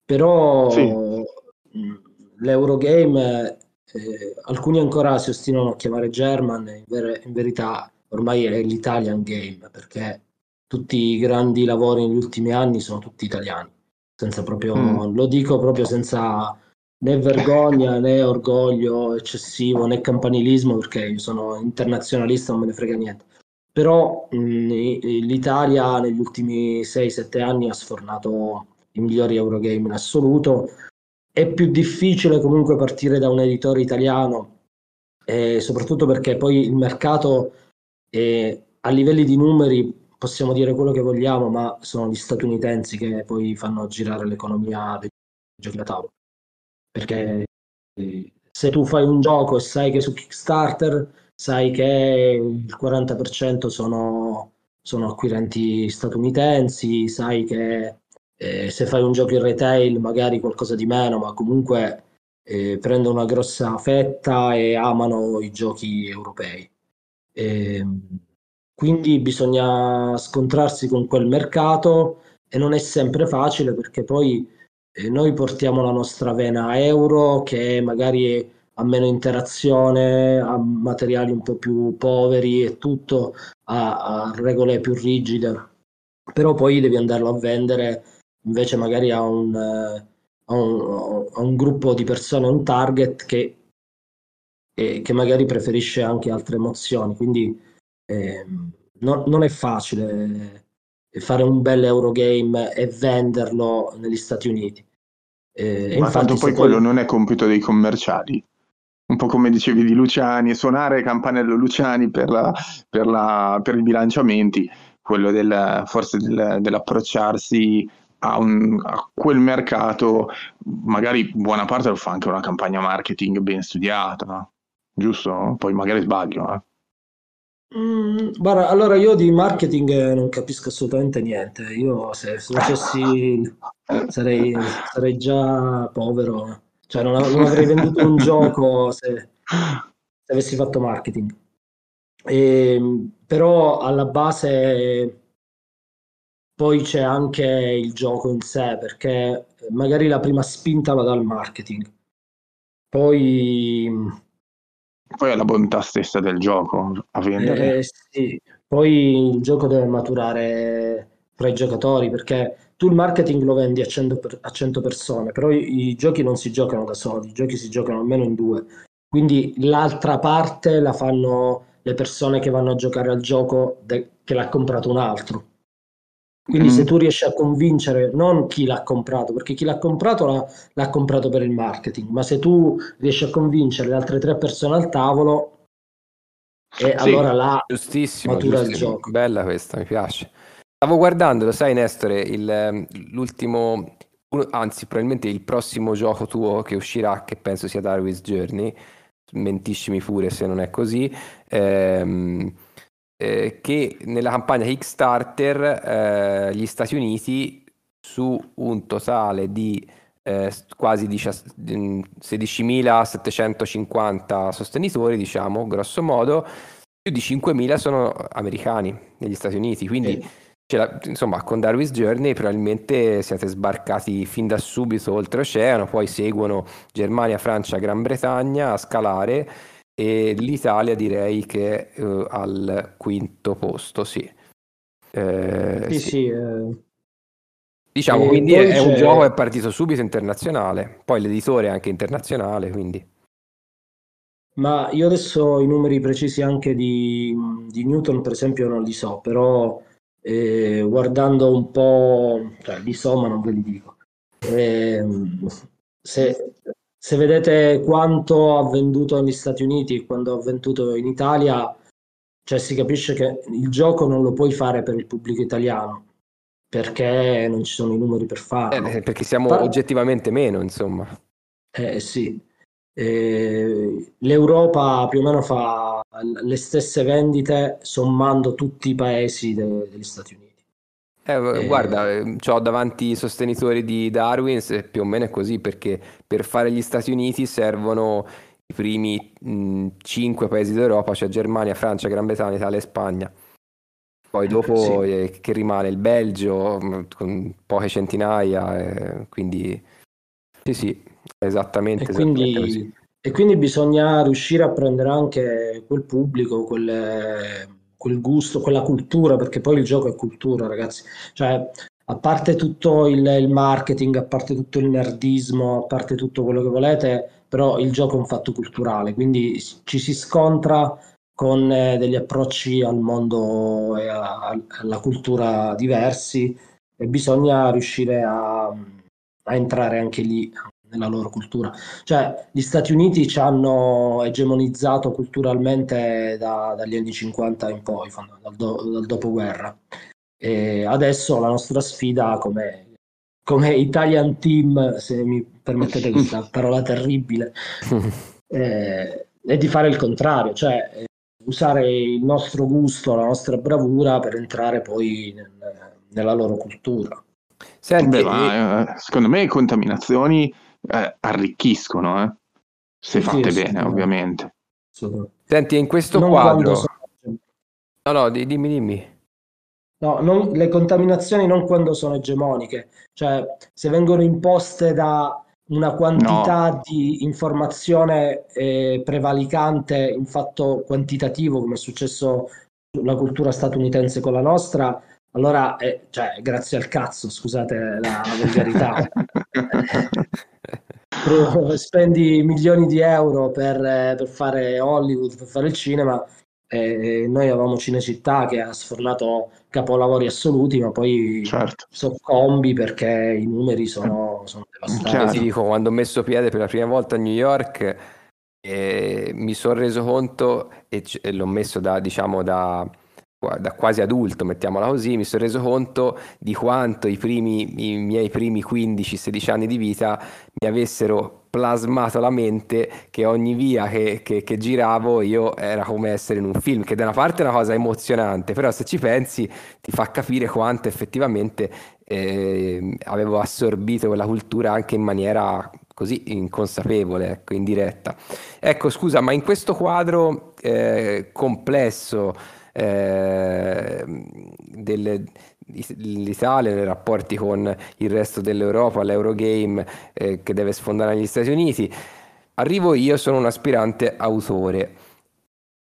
Però Sì. mh, l'Eurogame, eh, alcuni ancora si ostinano a chiamare German, in, ver- in verità ormai è l'Italian Game, perché tutti i grandi lavori negli ultimi anni sono tutti italiani, senza proprio, Mm. lo dico proprio senza né vergogna né orgoglio eccessivo né campanilismo, perché io sono internazionalista, non me ne frega niente. Però mh, i- l'Italia negli ultimi 6-7 anni ha sfornato i migliori Eurogame in assoluto. È più difficile comunque partire da un editore italiano, eh, soprattutto perché poi il mercato eh, a livelli di numeri possiamo dire quello che vogliamo, ma sono gli statunitensi che poi fanno girare l'economia dei giochi da tavolo. Perché eh, se tu fai un gioco e sai che su Kickstarter sai che il 40% sono, sono acquirenti statunitensi, sai che eh, se fai un gioco in retail magari qualcosa di meno, ma comunque eh, prendono una grossa fetta e amano i giochi europei. Ehm, quindi bisogna scontrarsi con quel mercato e non è sempre facile perché poi eh, noi portiamo la nostra vena euro che magari ha meno interazione, ha materiali un po' più poveri e tutto, ha, ha regole più rigide, però poi devi andarlo a vendere invece magari a un, eh, a un, a un gruppo di persone, un target che, eh, che magari preferisce anche altre emozioni. Quindi ehm, non, non è facile fare un bel Eurogame e venderlo negli Stati Uniti. Eh, Ma infatti poi poi- quello non è compito dei commerciali. Un po' come dicevi di Luciani, suonare campanello Luciani per, la- per la- per i bilanciamenti, quello del, forse del- dell'approcciarsi a, un- a quel mercato, magari buona parte lo fa anche una campagna marketing ben studiata, giusto? Poi magari sbaglio. eh. Mm, guarda, allora io di marketing eh, non capisco assolutamente niente. Io se se facessi sarei, sarei già povero, cioè non, non avrei venduto un gioco se, se avessi fatto marketing. Ehm, però alla base poi c'è anche il gioco in sé, perché magari la prima spinta va dal marketing. Poi Poi è la bontà stessa del gioco a vendere. Eh, sì, poi il gioco deve maturare fra i giocatori perché tu il marketing lo vendi a 100, per- a 100 persone, però i, i giochi non si giocano da soli, i giochi si giocano almeno in due. Quindi l'altra parte la fanno le persone che vanno a giocare al gioco de- che l'ha comprato un altro. Quindi Mm. se tu riesci a convincere non chi l'ha comprato, perché chi l'ha comprato l'ha, l'ha comprato per il marketing, ma se tu riesci a convincere le altre tre persone al tavolo, e Sì. allora là Giustissimo, matura il giustissimo. gioco. Bella questa, mi piace. Stavo guardando, lo sai Nestore, il, ehm, l'ultimo, anzi probabilmente il prossimo gioco tuo che uscirà, che penso sia Darwin's Journey, mentiscimi pure se non è così, ehm, eh, che nella campagna Kickstarter eh, gli Stati Uniti su un totale di eh, quasi 10 mm, 16.750 sostenitori, diciamo, grosso modo, più di 5.000 sono americani negli Stati Uniti, quindi la- insomma con Darwin's Journey probabilmente siete sbarcati fin da subito oltreoceano, poi seguono Germania, Francia, Gran Bretagna a scalare e l'Italia direi che eh, al quinto posto, sì. Eh, Sì, sì. sì, eh, Diciamo, E quindi è, è un gioco che è partito subito internazionale, poi l'editore è anche internazionale, quindi... ma io adesso i numeri precisi anche di, di Newton, per esempio, non li so, però eh, guardando un po', cioè li so, ma non ve li dico. Ehm, se, se vedete quanto ha venduto negli Stati Uniti e quanto ha venduto in Italia, cioè si capisce che il gioco non lo puoi fare per il pubblico italiano, perché non ci sono i numeri per farlo. Eh, perché siamo Par- oggettivamente meno, insomma. Eh sì, Eh, l'Europa più o meno fa le stesse vendite sommando tutti i paesi de- degli Stati Uniti. Eh, Eh, guarda, ho davanti i sostenitori di Darwin, se più o meno è così, perché per fare gli Stati Uniti servono i primi mh, cinque paesi d'Europa, cioè Germania, Francia, Gran Bretagna, Italia e Spagna. Poi dopo Sì. eh, che rimane il Belgio mh, con poche centinaia, eh, quindi sì, sì, esattamente, E esattamente così. quindi, e quindi bisogna riuscire a prendere anche quel pubblico, quel, quel gusto, quella cultura, perché poi il gioco è cultura, ragazzi. Cioè, a parte tutto il, il marketing, a parte tutto il nerdismo, a parte tutto quello che volete, però il gioco è un fatto culturale, quindi ci si scontra con eh, degli approcci al mondo e a- alla cultura diversi e bisogna riuscire a, a entrare anche lì nella loro cultura. Cioè, gli Stati Uniti ci hanno egemonizzato culturalmente da- dagli anni 50 in poi, dal, do- dal dopoguerra. E adesso la nostra sfida come, come Italian team, se mi permettete questa parola terribile, eh, è di fare il contrario, cioè eh, usare il nostro gusto, la nostra bravura per entrare poi nel- nella loro cultura. Senti, Beh, ma, eh, secondo me contaminazioni eh, arricchiscono, eh, se Sì, sì, fatte sì, bene, no. ovviamente. Senti, in questo Non quadro... sono- No, no, di- dimmi, dimmi. No, non- le contaminazioni non quando sono egemoniche, cioè se vengono imposte da una quantità di informazione eh, prevalicante in fatto quantitativo, come è successo sulla cultura statunitense con la nostra, allora eh, cioè, grazie al cazzo, scusate la, la volgarità. Pro- spendi milioni di euro per, eh, per fare Hollywood, per fare il cinema. E noi avevamo Cinecittà che ha sfornato capolavori assoluti, ma poi certo. soccombi perché i numeri sono, sono devastanti. Chiaro. Ti dico, quando ho messo piede per la prima volta a New York, eh, mi sono reso conto, e, c- e l'ho messo da, diciamo, da, da quasi adulto, mettiamola così, mi sono reso conto di quanto i primi, i miei primi 15-16 anni di vita mi avessero plasmato la mente che ogni via che, che- che giravo io era come essere in un film, che da una parte è una cosa emozionante, però se ci pensi ti fa capire quanto effettivamente eh, avevo assorbito quella cultura anche in maniera così inconsapevole, ecco, indiretta. Ecco, scusa, ma in questo quadro eh, complesso eh, delle- l'Italia nei rapporti con il resto dell'Europa, l'Eurogame eh, che deve sfondare negli Stati Uniti, arrivo io, sono un aspirante autore.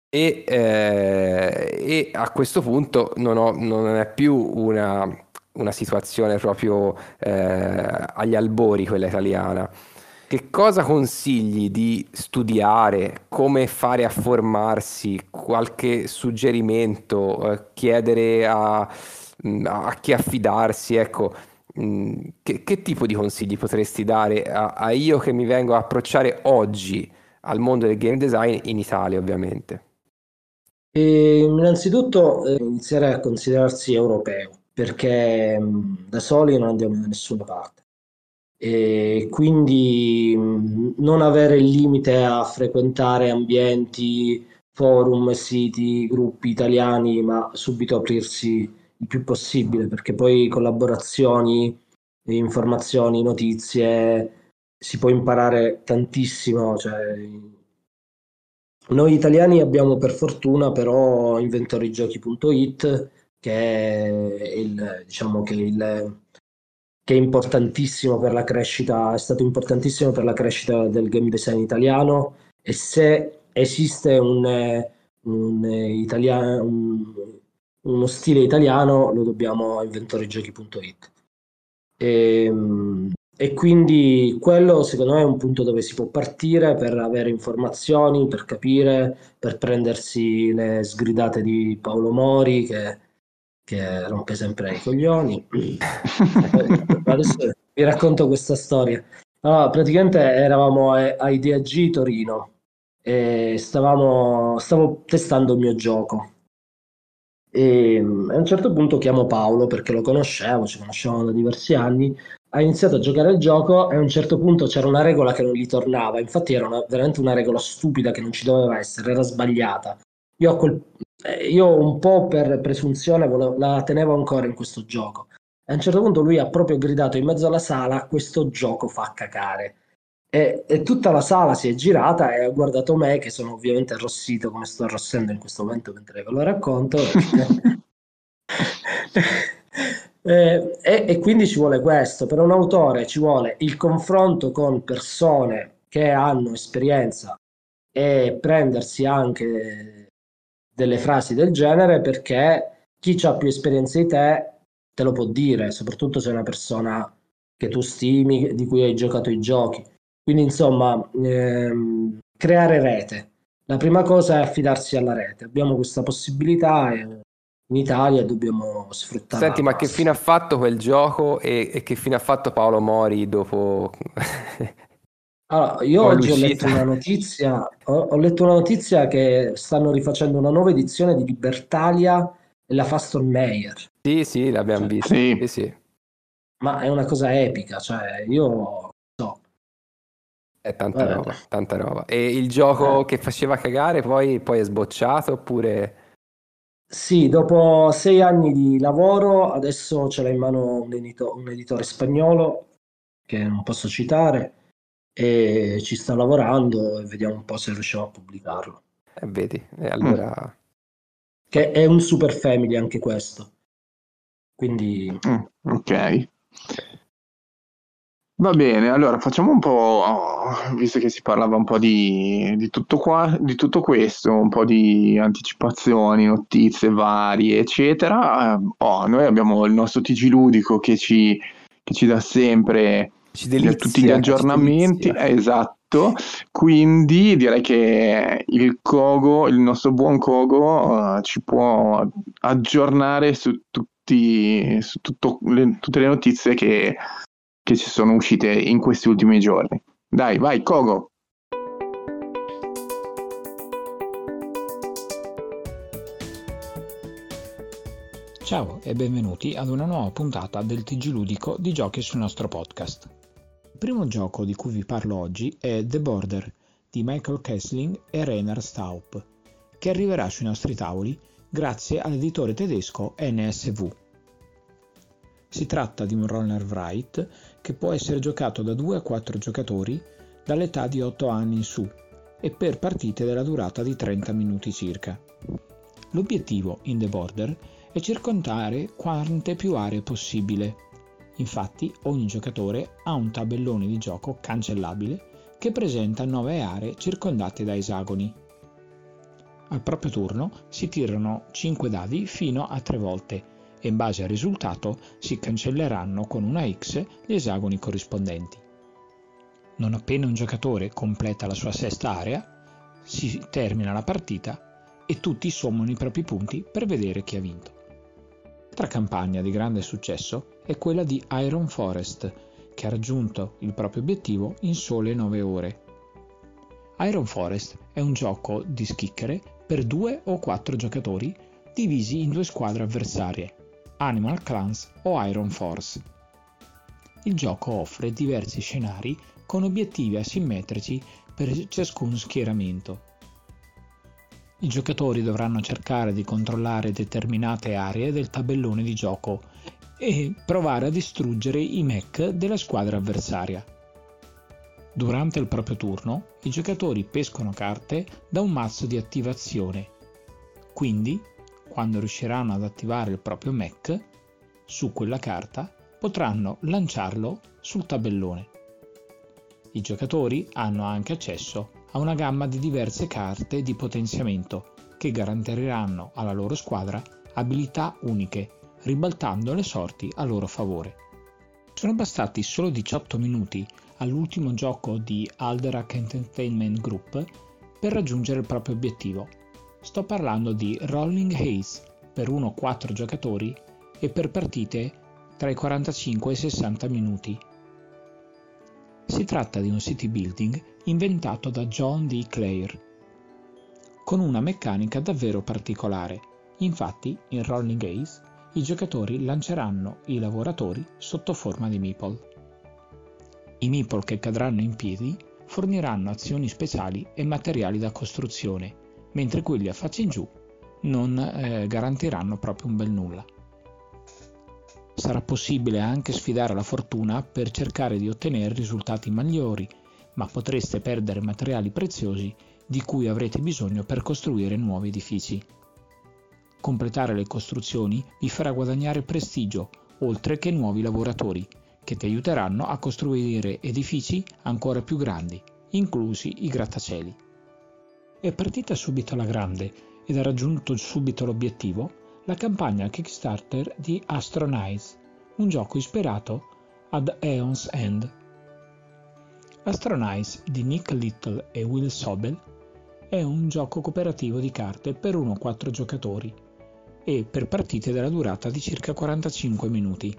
E, eh, e a questo punto non, ho- non è più una, una situazione proprio eh, agli albori quella italiana. Che cosa consigli di studiare? Come fare a formarsi? Qualche suggerimento? Eh, chiedere a, mh, a chi affidarsi? Ecco, mh, che, che tipo di consigli potresti dare a, a io che mi vengo a approcciare oggi al mondo del game design in Italia, ovviamente? E innanzitutto eh, iniziare a considerarsi europeo, perché mh, da soli non andiamo da nessuna parte. E quindi non avere il limite a frequentare ambienti, forum, siti, gruppi italiani, ma subito aprirsi il più possibile, perché poi collaborazioni, informazioni, notizie, si può imparare tantissimo, cioè, noi italiani abbiamo per fortuna però inventorigiochi.it che è il, diciamo che il, che è importantissimo per la crescita, è stato importantissimo per la crescita del game design italiano e se esiste un, un, un- uno stile italiano lo dobbiamo a inventorigiochi.it. E, e quindi quello secondo me è un punto dove si può partire per avere informazioni, per capire, per prendersi le sgridate di Paolo Mori che, che rompe sempre i coglioni. Adesso vi racconto questa storia. Allora, praticamente eravamo a, a Idea G Torino e stavamo, stavo testando il mio gioco. E mm, a un certo punto chiamo Paolo perché lo conoscevo, ci conoscevamo da diversi anni. Ha iniziato a giocare il gioco e a un certo punto c'era una regola che non gli tornava. Infatti, era una- veramente una regola stupida che non ci doveva essere, era sbagliata. Io, quel- eh, io un po' per presunzione volevo- la tenevo ancora in questo gioco. E a un certo punto lui ha proprio gridato in mezzo alla sala: Questo gioco fa cacare. E, e, tutta la sala si è girata e ha guardato me, che sono ovviamente arrossito come sto arrossendo in questo momento mentre ve lo racconto. e, e, e quindi ci vuole questo. Per un autore ci vuole il confronto con persone che hanno esperienza e prendersi anche delle frasi del genere perché chi ha più esperienza di te te lo può dire, soprattutto se è una persona che tu stimi, di cui hai giocato i giochi. Quindi insomma, ehm, creare rete. La prima cosa è affidarsi alla rete. Abbiamo questa possibilità e in Italia dobbiamo sfruttarla. Senti, ma che fine ha fatto quel gioco e, e che fine ha fatto Paolo Mori dopo Allora, io oggi ho letto una notizia, ho, ho letto una notizia che stanno rifacendo una nuova edizione di Libertalia e la fa Stormeyer. Sì, sì, l'abbiamo Cioè, visto. Sì. Sì, sì. Ma è una cosa epica, cioè io so. È tanta Eh. roba, tanta roba. E il gioco Eh. che faceva cagare poi, poi è sbocciato oppure... Sì, dopo sei anni di lavoro, adesso ce l'ha in mano un, edito- un editore spagnolo che non posso citare e ci sta lavorando e vediamo un po' se riusciamo a pubblicarlo. Eh, vedi, e allora... Che è un super family anche questo. Quindi Mm, ok. Va bene, allora facciamo un po', oh, visto che si parlava un po' di, di tutto qua, di tutto questo, un po' di anticipazioni, notizie varie, eccetera. eh, oh, noi abbiamo il nostro TG Ludico che ci, che ci dà sempre Ci delizia, tutti gli aggiornamenti, eh, esatto. Quindi direi che il Kogo, il nostro buon Kogo, eh, ci può aggiornare su tutti, su tutto le- tutte le notizie che, che ci sono uscite in questi ultimi giorni. Dai, vai, Kogo. Ciao e benvenuti ad una nuova puntata del TG Ludico di giochi sul nostro podcast. Il primo gioco di cui vi parlo oggi è The Border di Michael Kessling e Rainer Staup, che arriverà sui nostri tavoli grazie all'editore tedesco NSV. Si tratta di un roller write che può essere giocato da 2 a 4 giocatori dall'età di 8 anni in su e per partite della durata di 30 minuti circa. L'obiettivo in The Border è circondare quante più aree possibile. Infatti ogni giocatore ha un tabellone di gioco cancellabile che presenta 9 aree circondate da esagoni. Al proprio turno si tirano 5 dadi fino a 3 volte e in base al risultato si cancelleranno con una X gli esagoni corrispondenti. Non appena un giocatore completa la sua sesta area, si termina la partita e tutti sommano i propri punti per vedere chi ha vinto. L'altra campagna di grande successo è quella di Iron Forest, che ha raggiunto il proprio obiettivo in sole 9 ore. Iron Forest è un gioco di schicchere per 2 o 4 giocatori divisi in due squadre avversarie, Animal Clans o Iron Force. Il gioco offre diversi scenari con obiettivi asimmetrici per ciascun schieramento. I giocatori dovranno cercare di controllare determinate aree del tabellone di gioco e provare a distruggere i mech della squadra avversaria. Durante il proprio turno, i giocatori pescano carte da un mazzo di attivazione. Quindi, quando riusciranno ad attivare il proprio mech su quella carta, potranno lanciarlo sul tabellone. I giocatori hanno anche accesso a una gamma di diverse carte di potenziamento che garantiranno alla loro squadra abilità uniche, ribaltando le sorti a loro favore. Sono bastati solo 18 minuti all'ultimo gioco di Alderac Entertainment Group per raggiungere il proprio obiettivo. Sto parlando di Rolling Haze per 1-4 giocatori e per partite tra i 45 e i 60 minuti. Si tratta di un city building inventato da John D. Clare, con una meccanica davvero particolare. Infatti, in Rolling Haze, i giocatori lanceranno i lavoratori sotto forma di meeple. I meeple che cadranno in piedi forniranno azioni speciali e materiali da costruzione, mentre quelli a faccia in giù non eh, garantiranno proprio un bel nulla. Sarà possibile anche sfidare la fortuna per cercare di ottenere risultati migliori, ma potreste perdere materiali preziosi di cui avrete bisogno per costruire nuovi edifici. Completare le costruzioni vi farà guadagnare prestigio, oltre che nuovi lavoratori, che ti aiuteranno a costruire edifici ancora più grandi, inclusi i grattacieli. È partita subito alla grande ed ha raggiunto subito l'obiettivo la campagna Kickstarter di Astronize, un gioco ispirato ad Aeon's End. Astronize di Nick Little e Will Sobel è un gioco cooperativo di carte per 1 4 giocatori e per partite della durata di circa 45 minuti.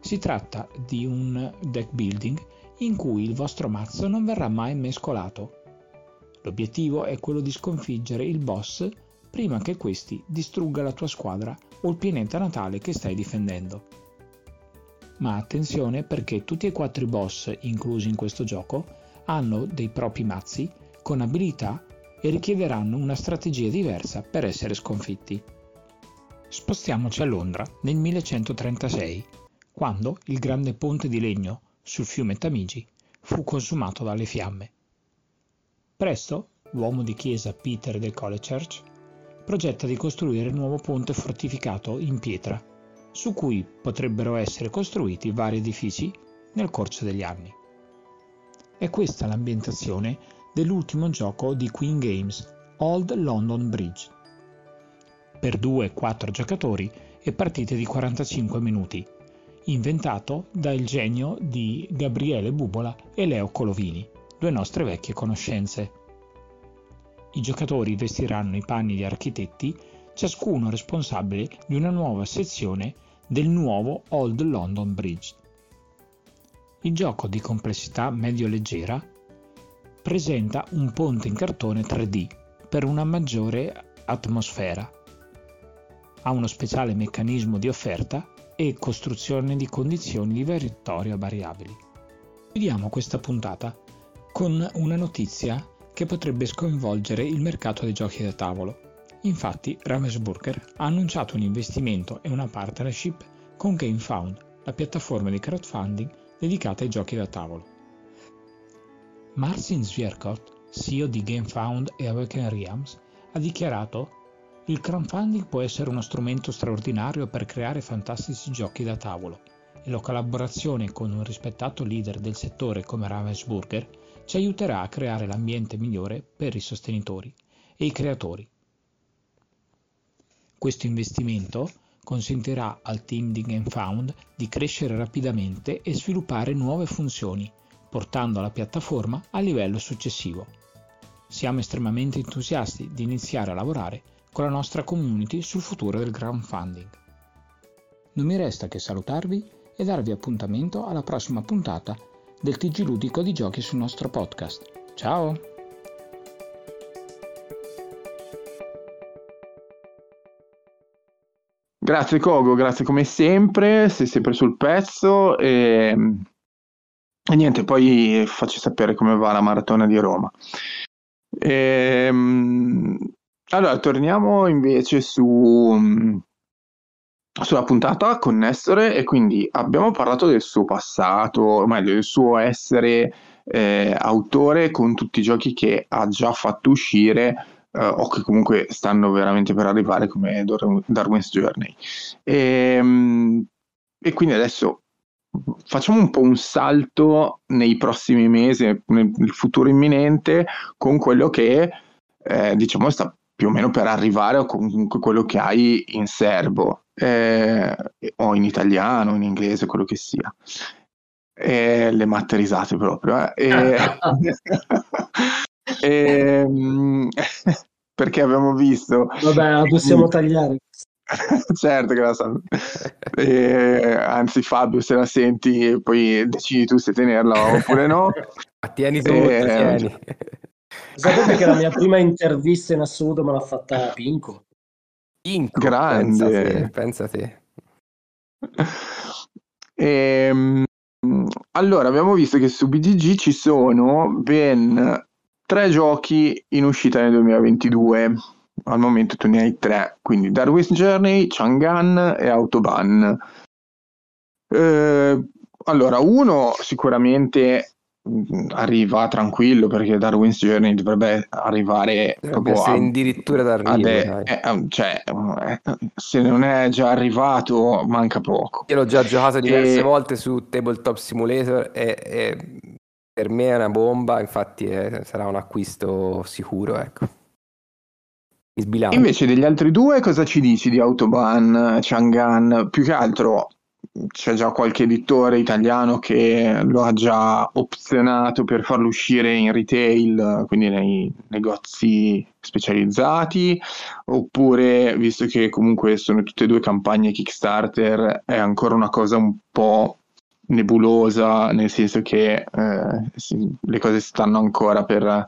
Si tratta di un deck building in cui il vostro mazzo non verrà mai mescolato. L'obiettivo è quello di sconfiggere il boss prima che questi distrugga la tua squadra o il pianeta natale che stai difendendo. Ma attenzione perché tutti e quattro i boss inclusi in questo gioco hanno dei propri mazzi con abilità e richiederanno una strategia diversa per essere sconfitti. Spostiamoci a Londra nel 1136, quando il grande ponte di legno sul fiume Tamigi fu consumato dalle fiamme. Presto, l'uomo di chiesa Peter de Colechurch progetta di costruire il nuovo ponte fortificato in pietra, su cui potrebbero essere costruiti vari edifici nel corso degli anni. È questa l'ambientazione dell'ultimo gioco di Queen Games, Old London Bridge. Per 2-4 giocatori e partite di 45 minuti, inventato dal genio di Gabriele Bubola e Leo Colovini, due nostre vecchie conoscenze. I giocatori vestiranno i panni di architetti, ciascuno responsabile di una nuova sezione del nuovo Old London Bridge. Il gioco di complessità medio-leggera presenta un ponte in cartone 3D per una maggiore atmosfera. Ha uno speciale meccanismo di offerta e costruzione di condizioni di vittoria variabili. Chiudiamo questa puntata con una notizia che potrebbe sconvolgere il mercato dei giochi da tavolo. Infatti, Ravensburger ha annunciato un investimento e una partnership con GameFound, la piattaforma di crowdfunding dedicata ai giochi da tavolo. Marcin Zwierkot, CEO di GameFound e Awaken Realms, ha dichiarato il crowdfunding può essere uno strumento straordinario per creare fantastici giochi da tavolo e la collaborazione con un rispettato leader del settore come Ravensburger ci aiuterà a creare l'ambiente migliore per i sostenitori e i creatori. Questo investimento consentirà al team di GameFound di crescere rapidamente e sviluppare nuove funzioni, portando la piattaforma a livello successivo. Siamo estremamente entusiasti di iniziare a lavorare con la nostra community sul futuro del crowdfunding. Non mi resta che salutarvi e darvi appuntamento alla prossima puntata del TG Ludico di Giochi sul nostro podcast. Ciao! Grazie Kogo, grazie come sempre, sei sempre sul pezzo e, e niente, poi facci sapere come va la maratona di Roma. E, ehm, allora, torniamo invece su, sulla puntata con Nestore e quindi abbiamo parlato del suo passato, o meglio del suo essere eh, autore con tutti i giochi che ha già fatto uscire eh, o che comunque stanno veramente per arrivare come Darwin's Journey. E, ehm, e quindi adesso facciamo un po' un salto nei prossimi mesi, nel futuro imminente, con quello che eh, diciamo sta più o meno per arrivare o comunque quello che hai in serbo eh, o in italiano, in inglese, quello che sia. E le matte risate proprio. Eh. E, e, perché abbiamo visto... Vabbè, la possiamo tagliare. certo che la so. E, anzi Fabio se la senti poi decidi tu se tenerla oppure no. Tieni tu, e... tieni. Sapete che la mia prima intervista in assoluto me l'ha fatta Pinco? Pinco, grande. Pensa te. Ehm, allora, abbiamo visto che su BGG ci sono ben tre giochi in uscita nel 2022. Al momento tu ne hai tre, quindi Darwin's Journey, Chang'an e Autobahn. Eh, allora, uno sicuramente arriva tranquillo perché Darwin's Journey dovrebbe arrivare Dovrebbe proprio a, addirittura d'arrivo, ad- eh, eh, cioè, eh, se non è già arrivato, manca poco. Io l'ho già giocato diverse E- volte su Tabletop Simulator e, e per me è una bomba, infatti è- sarà un acquisto sicuro, ecco. Invece degli altri due, cosa ci dici di Autobahn, Chang'an? Più che altro c'è già qualche editore italiano che lo ha già opzionato per farlo uscire in retail, quindi nei negozi specializzati, oppure, visto che comunque sono tutte e due campagne Kickstarter, è ancora una cosa un po' nebulosa, nel senso che eh, si- le cose stanno ancora per,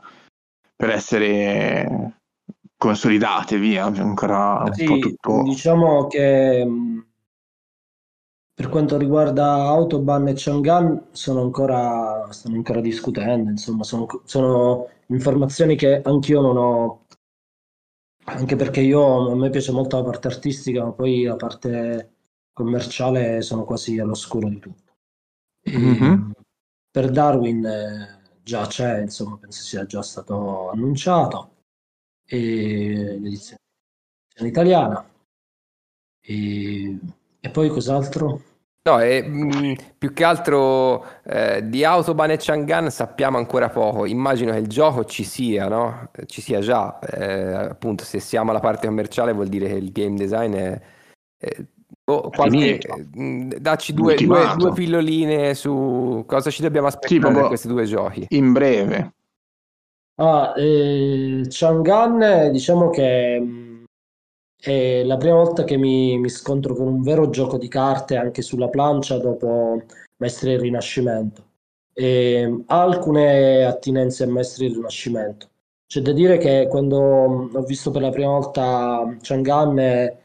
per essere consolidate, via, ancora un Sì, po' tutto... diciamo che mh, per quanto riguarda Autobahn e Chang'an sono ancora, stanno ancora discutendo, insomma, sono, sono informazioni che anch'io non ho, anche perché io, a me piace molto la parte artistica, ma poi la parte commerciale sono quasi all'oscuro di tutto. Mhm. Per Darwin eh, già c'è, insomma, penso sia già stato annunciato, e l'edizione italiana. E, e poi cos'altro? No, e, mh, più che altro eh, di Autobahn e Chang'an sappiamo ancora poco. Immagino che il gioco ci sia, no? Eh, Ci sia già. Eh, appunto, se siamo alla parte commerciale vuol dire che il game design è... è- boh, qualche- Finito. mh, dacci due, due, due pilloline su cosa ci dobbiamo aspettare da questi due giochi. In breve, Ah, eh, Chang'an, eh, diciamo che mh, è la prima volta che mi, mi scontro con un vero gioco di carte anche sulla plancia dopo Maestri del Rinascimento. E, ha alcune attinenze a Maestri del Rinascimento. C'è da dire che quando ho visto per la prima volta Chang'an eh,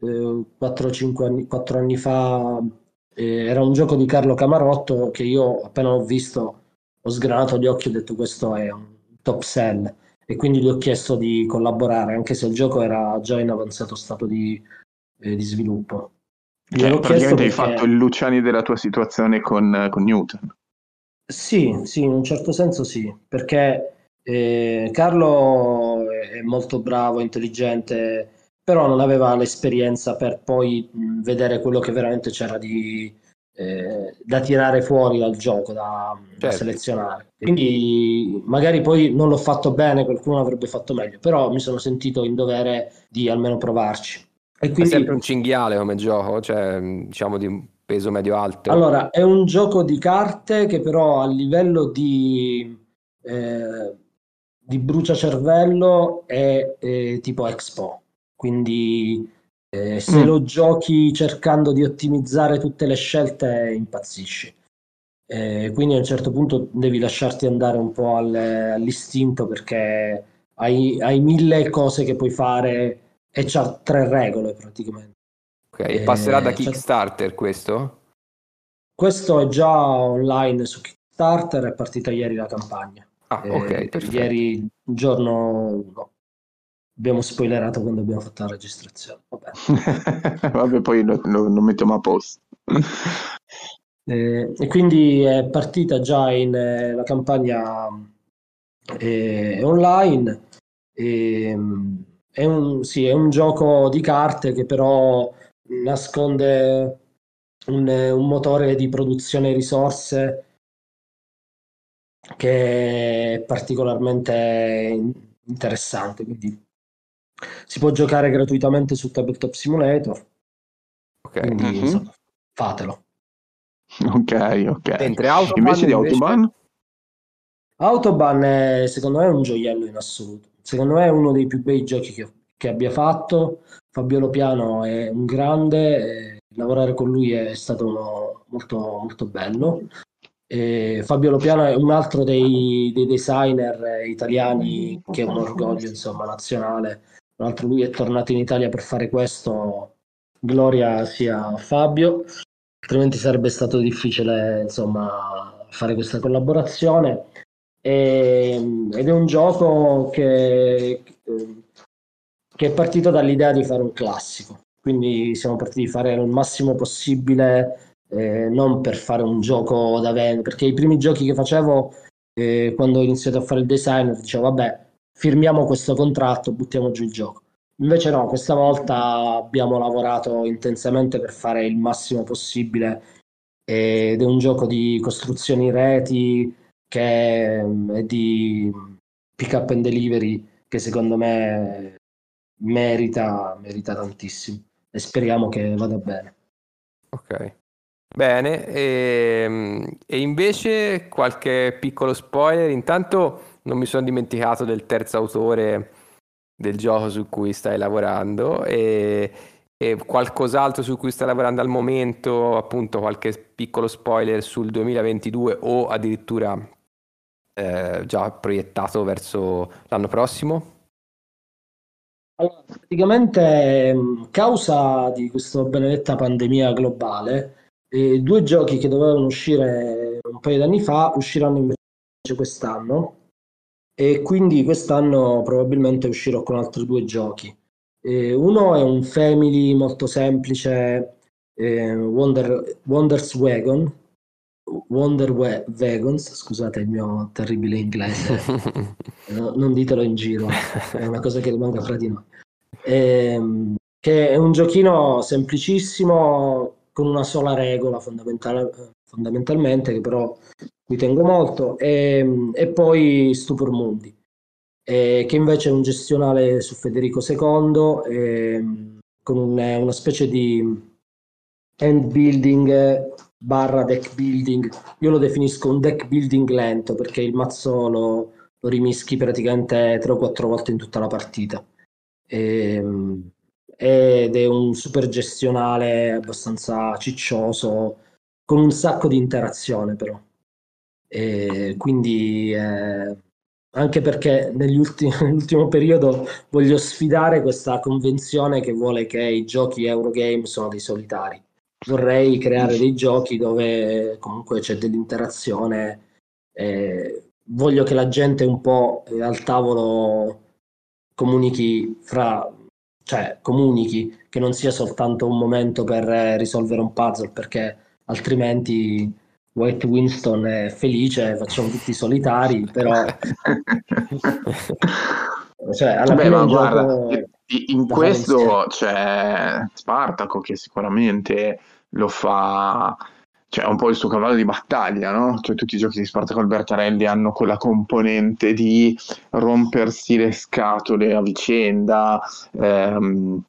4-5 anni, 4 anni fa, eh, era un gioco di Carlo Camarotto che io appena l'ho visto ho sgranato gli occhi e ho detto questo è un top sell e quindi gli ho chiesto di collaborare anche se il gioco era già in avanzato stato di, eh, di sviluppo. cioè, praticamente hai perché- fatto il Luciani della tua situazione con, con Newton. Sì, sì, in un certo senso sì, perché eh, Carlo è è molto bravo, intelligente, però non aveva l'esperienza per poi mh, vedere quello che veramente c'era di, eh, da tirare fuori dal gioco, da, da Certo. selezionare. Quindi magari poi non l'ho fatto bene, qualcuno avrebbe fatto meglio, però mi sono sentito in dovere di almeno provarci. E È quindi sempre un cinghiale come gioco, cioè diciamo di peso medio-alto. Allora, è un gioco di carte che però a livello di, eh, di bruciacervello è eh, tipo Expo, quindi eh, se Mm. lo giochi cercando di ottimizzare tutte le scelte impazzisci. Eh, quindi a un certo punto devi lasciarti andare un po' al- all'istinto perché hai, hai mille cose che puoi fare e c'ha tre regole praticamente. Ok, e passerà da Eh, Kickstarter questo? Questo è già online su Kickstarter, è partita ieri la campagna. Ah, Eh, ok, perfetto. ieri, giorno 1. Abbiamo spoilerato quando abbiamo fatto la registrazione. Vabbè. Vabbè, poi lo, lo- lo mettiamo a posto. Eh, e quindi è partita già in, eh, la campagna eh, online. E, mm, è un, sì, è un gioco di carte che però nasconde un, un motore di produzione risorse che è particolarmente interessante. Quindi si può giocare gratuitamente su Tabletop Simulator. Ok. Quindi Mhm. insomma, fatelo. Ok, ok. Mentre Autobahn Invece di invece- Autobahn? Autobahn è, secondo me è un gioiello in assoluto. Secondo me è uno dei più bei giochi che, che abbia fatto. Fabio Piano è un grande, e lavorare con lui è stato uno molto, molto bello. E Fabio Piano è un altro dei, dei designer eh, italiani che è un orgoglio insomma, nazionale. Tra l'altro lui è tornato in Italia per fare questo. Gloria sia a Fabio, altrimenti sarebbe stato difficile insomma, fare questa collaborazione. E- ed è un gioco che, che è partito dall'idea di fare un classico. Quindi siamo partiti di fare il massimo possibile eh, non per fare un gioco da vendere, perché i primi giochi che facevo eh, quando ho iniziato a fare il designer dicevo vabbè firmiamo questo contratto, buttiamo giù il gioco. Invece no, questa volta abbiamo lavorato intensamente per fare il massimo possibile ed è un gioco di costruzioni reti che è di pick up and delivery che secondo me merita, merita tantissimo e speriamo che vada bene. Ok. Bene, e, ehm, e, invece qualche piccolo spoiler. Intanto non mi sono dimenticato del terzo autore del gioco su cui stai lavorando e, e qualcos'altro su cui stai lavorando al momento, appunto qualche piccolo spoiler sul 2022 o addirittura eh, già proiettato verso l'anno prossimo? Allora, praticamente causa di questa benedetta pandemia globale e due giochi che dovevano uscire un paio di anni fa usciranno invece quest'anno e quindi quest'anno probabilmente uscirò con altri due giochi. E uno è un family molto semplice, eh, Wonder, Wonders Wagon, Wonder We- Wagons, scusate il mio terribile inglese, no, non ditelo in giro, è una cosa che rimanga fra di noi. Ehm, che è un giochino semplicissimo con una sola regola fondamental- fondamentalmente, che però cui tengo molto, e, e poi Stupor Mundi, e, che invece è un gestionale su Federico II, e, con un, una specie di end building barra deck building. Io lo definisco un deck building lento perché il mazzo lo, lo rimischi praticamente 3 o 4 volte in tutta la partita. E, ed è un super gestionale abbastanza ciccioso, con un sacco di interazione però. E quindi eh, anche perché ultimi, nell'ultimo periodo voglio sfidare questa convenzione che vuole che i giochi Eurogame sono dei solitari. Vorrei creare dei giochi dove comunque c'è dell'interazione. Eh, voglio che la gente un po' al tavolo comunichi fra cioè comunichi, che non sia soltanto un momento per eh, risolvere un puzzle, perché altrimenti White Winston è felice, facciamo tutti solitari, però... cioè, alla Beh, ma guarda, in questo c'è Spartaco che sicuramente lo fa cioè, un po' il suo cavallo di battaglia, no? Cioè, tutti i giochi di Spartaco Albertarelli hanno quella componente di rompersi le scatole a vicenda. Ehm,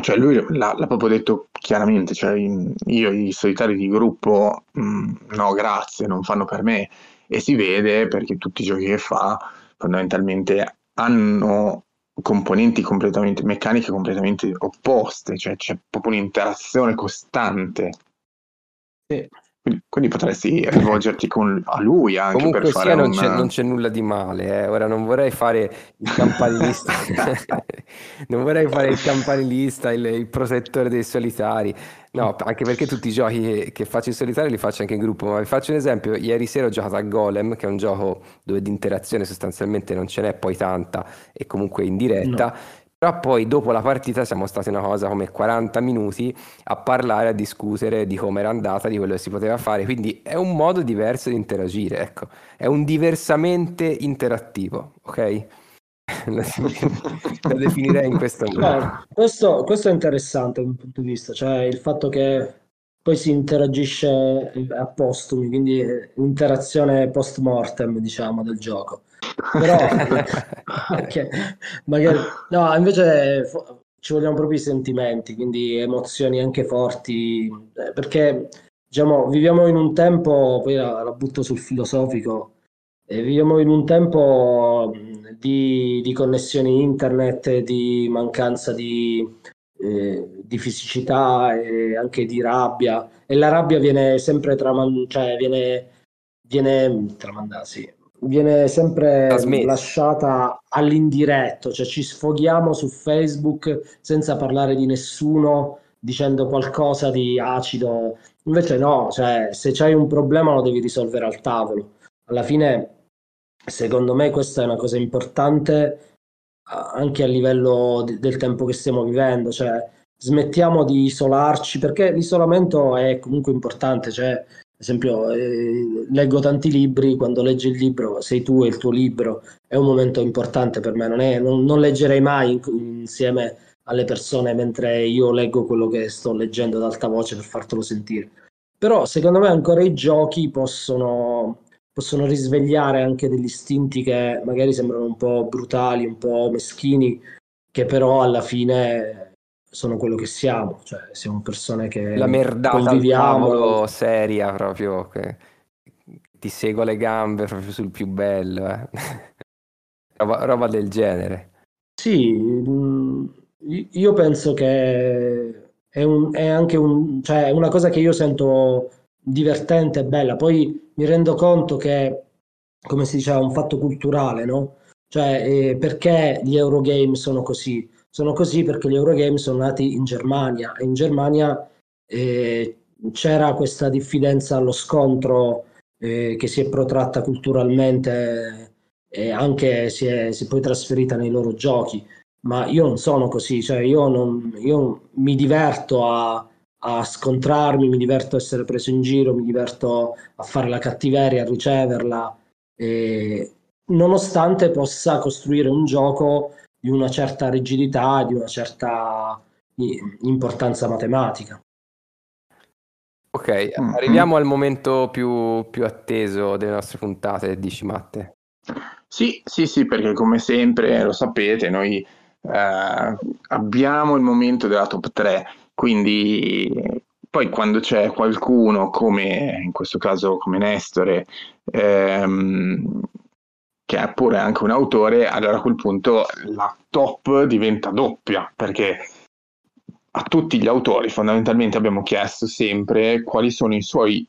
cioè, lui l'ha, l'ha, proprio detto chiaramente: cioè, io i solitari di gruppo, mh, mm, no, grazie, non fanno per me. E si vede perché tutti i giochi che fa fondamentalmente hanno componenti completamente meccaniche completamente opposte, cioè c'è proprio un'interazione costante sì. Quindi, potresti rivolgerti con, a lui anche Comunque per fare non, un... c'è, non c'è nulla di male, eh. ora non vorrei fare il campanilista, non vorrei fare il campanilista, il, il, protettore dei solitari, no, anche perché tutti i giochi che, che, faccio in solitario li faccio anche in gruppo, ma vi faccio un esempio, ieri sera ho giocato a Golem, che è un gioco dove di interazione sostanzialmente non ce n'è poi tanta e comunque in diretta, no però poi dopo la partita siamo stati una cosa come 40 minuti a parlare, a discutere di come era andata, di quello che si poteva fare, quindi è un modo diverso di interagire, ecco, è un diversamente interattivo, ok? Lo definirei in questo modo. Questo, questo, è interessante da un punto di vista, cioè il fatto che poi si interagisce a postumi, quindi interazione post mortem, diciamo, del gioco. Però okay, magari, no, invece ci vogliamo proprio i sentimenti, quindi emozioni anche forti, eh, perché diciamo, viviamo in un tempo, poi la, la butto sul filosofico, eh, viviamo in un tempo di, di, connessioni internet, di mancanza di, eh, di fisicità e anche di rabbia, e la rabbia viene sempre tramandata, cioè viene, viene tramandata, sì, viene sempre lasciata all'indiretto, cioè ci sfoghiamo su Facebook senza parlare di nessuno, dicendo qualcosa di acido. Invece no, cioè se c'hai un problema lo devi risolvere al tavolo. Alla fine, secondo me, questa è una cosa importante anche a livello de- del tempo che stiamo vivendo, cioè smettiamo di isolarci, perché l'isolamento è comunque importante, cioè, ad esempio, eh, leggo tanti libri, quando leggi il libro, sei tu e il tuo libro, è un momento importante per me, non, è, non, non leggerei mai in, insieme alle persone mentre io leggo quello che sto leggendo ad alta voce per fartelo sentire. Però secondo me ancora i giochi possono, possono risvegliare anche degli istinti che magari sembrano un po' brutali, un po' meschini, che però alla fine sono quello che siamo, cioè siamo persone che La merdata conviviamo. seria proprio, che ti segua le gambe proprio sul più bello, eh. roba, roba del genere. Sì, mh, io penso che è, un- è anche un- cioè, una cosa che io sento divertente e bella. Poi mi rendo conto che, come si diceva, è un fatto culturale, no? Cioè, eh, perché gli Eurogame sono così? Sono così perché gli Eurogame sono nati in Germania e in Germania eh, c'era questa diffidenza allo scontro eh, che si è protratta culturalmente e anche si è, si è poi trasferita nei loro giochi. Ma io non sono così, cioè io, non, io mi diverto a, a scontrarmi, mi diverto a essere preso in giro, mi diverto a fare la cattiveria, a riceverla, nonostante possa costruire un gioco di una certa rigidità, di una certa importanza matematica. Ok, Mm, arriviamo al momento più, più atteso delle nostre puntate, dici Matte. Sì, sì, sì, perché come sempre lo sapete, noi eh, abbiamo il momento della top 3, quindi poi quando c'è qualcuno come in questo caso come Nestore, ehm, che è pure anche un autore, allora a quel punto la top diventa doppia, perché a tutti gli autori fondamentalmente abbiamo chiesto sempre quali sono i suoi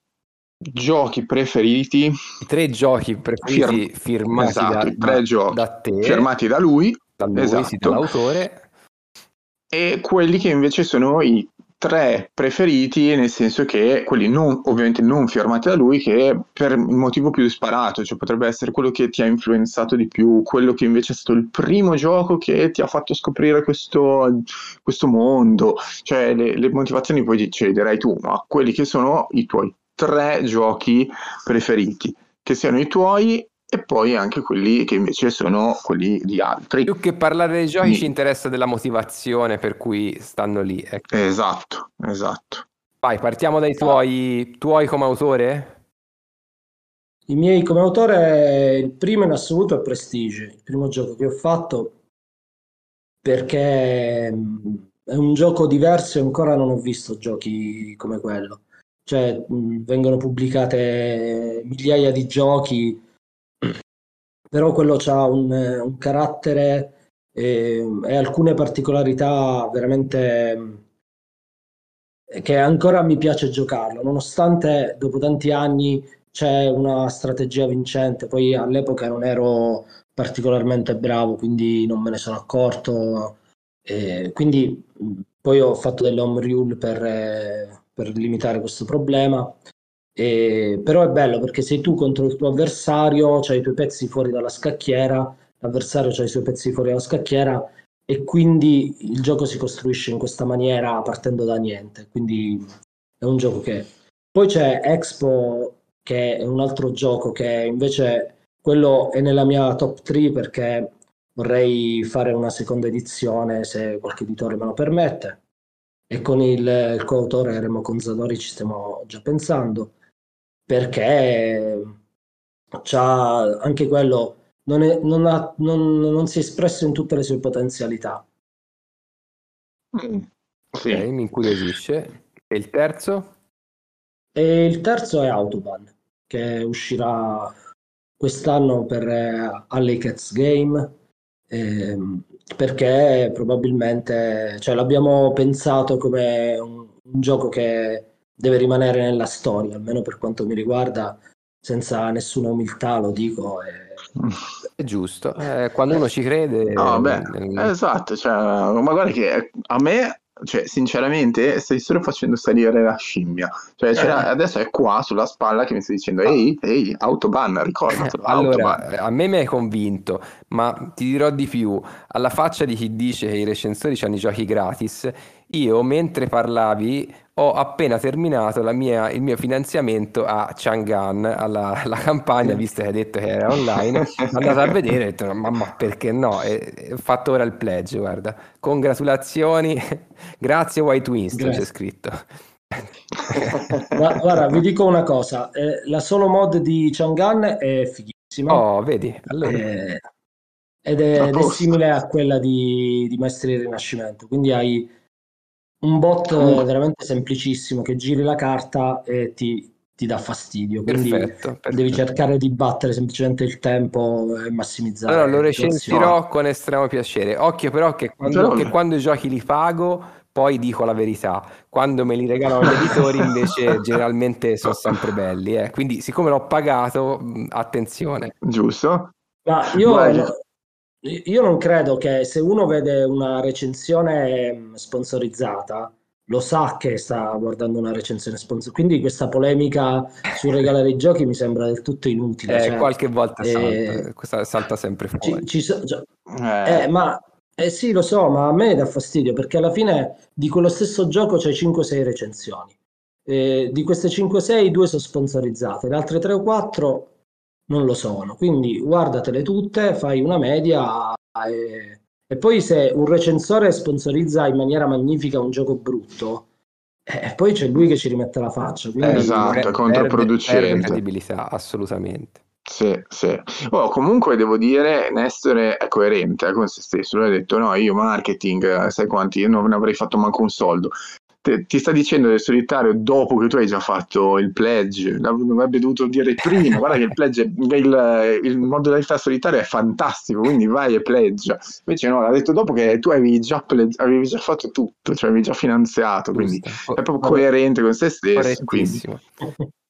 giochi preferiti I tre giochi preferiti Fir- firmati esatto, da, tre da- giochi da te, firmati da lui da lui, sì, esatto. dall'autore. e quelli che invece sono i tre preferiti, nel senso che quelli non, ovviamente non firmati da lui, che per il motivo più disparato, cioè potrebbe essere quello che ti ha influenzato di più, quello che invece è stato il primo gioco che ti ha fatto scoprire questo, questo mondo, cioè le, le motivazioni poi ce le dirai tu, ma quelli che sono i tuoi tre giochi preferiti, che siano i tuoi e poi anche quelli che invece sono quelli di altri. Più che parlare dei giochi Mi- ci interessa della motivazione per cui stanno lì. ecco. Esatto, esatto. Vai, partiamo dai tuoi, tuoi come autore? I miei come autore, il primo in assoluto è Prestige, il primo gioco che ho fatto perché mh, è un gioco diverso e ancora non ho visto giochi come quello. Cioè, mh, vengono pubblicate migliaia di giochi, però quello ha un, un carattere e, e alcune particolarità veramente mh, che ancora mi piace giocarlo, nonostante dopo tanti anni c'è una strategia vincente. Poi all'epoca non ero particolarmente bravo, quindi non me ne sono accorto. E quindi poi ho fatto delle home rule per, eh, per limitare questo problema. E- però è bello perché sei tu contro il tuo avversario, c'hai i tuoi pezzi fuori dalla scacchiera, l'avversario c'ha i suoi pezzi fuori dalla scacchiera e quindi il gioco si costruisce in questa maniera partendo da niente. Quindi è un gioco che... Poi c'è Expo, che è un altro gioco che invece quello è nella mia top 3 perché vorrei fare una seconda edizione se qualche editore me lo permette. E con il, il coautore Remo Conzadori ci stiamo già pensando perché c'ha anche quello non, è- non ha- non- non si è espresso in tutte le sue potenzialità. Mm, Ok, Sì. mi incuriosisce. E il terzo? E il terzo è Autobahn, che uscirà quest'anno per eh, Alley Cats Game, ehm, perché probabilmente cioè, l'abbiamo pensato come un, un gioco che deve rimanere nella storia, almeno per quanto mi riguarda, senza nessuna umiltà lo dico. e- È giusto. Eh, quando uno ci crede... No, beh, nel- esatto, cioè, ma guarda che a me, cioè, sinceramente, stai solo facendo salire la scimmia. Cioè, l'ha- adesso è qua sulla spalla che mi stai dicendo, ehi, ehi, autoban, ricordatelo, Allora, autoban. a me mi hai convinto, ma ti dirò di più. Alla faccia di chi dice che i recensori hanno i giochi gratis, io mentre parlavi ho appena terminato la mia- il mio finanziamento a Chang'an, alla, alla campagna, visto che hai detto che era online, sono andato a vedere e ho detto, ma, ma perché no? E, e ho fatto ora il pledge, guarda. Congratulazioni, grazie White Winston, c'è scritto. Ma guarda, vi dico una cosa, eh, la solo mod di Chang'an è fighissima. Oh, vedi, allora... eh, ed è, ed è simile a quella di, di Maestri del Rinascimento, quindi hai un bot Comunque- veramente semplicissimo che giri la carta e ti, ti dà fastidio, quindi Perfetto, perfetto. devi cercare di battere semplicemente il tempo e massimizzare Allora lo recensirò con estremo piacere. Occhio però che quando, che quando i giochi li pago, poi dico la verità. Quando me li regalano gli editori, invece, generalmente sono sempre belli. eh. Quindi, siccome l'ho pagato, attenzione. Giusto? Ma io, Guarda. Io non credo che se uno vede una recensione mh, sponsorizzata, lo sa che sta guardando una recensione sponsorizzata. Quindi questa polemica sul regalare i giochi mi sembra del tutto inutile. Eh, cioè, qualche volta eh, salta, questa salta sempre ci- fuori. ci so- cioè, Eh, eh, ma eh sì, lo so, ma a me dà fastidio perché alla fine di quello stesso gioco c'è 5-6 recensioni. Eh, di queste 5-6, due sono sponsorizzate, le altre 3 o 4 non lo sono. Quindi guardatele tutte, fai una media e, e poi se un recensore sponsorizza in maniera magnifica un gioco brutto, eh, poi c'è lui che ci rimette la faccia. Esatto, è controproducente. Perde, perde credibilità, assolutamente. Sì, sì. Oh, comunque devo dire, Nestore è coerente eh, con se stesso. Lui ha detto: No, io marketing, eh, sai quanti, io non avrei fatto manco un soldo. Te- ti sta dicendo del solitario dopo che tu hai già fatto il pledge, L'av- avrebbe dovuto dire prima. Guarda che il pledge, il, il modalità solitario è fantastico, quindi vai e pledge. Invece no, l'ha detto dopo che tu avevi già, pledge- avevi già fatto tutto, cioè avevi già finanziato, quindi Giusto. è proprio coerente con se stesso.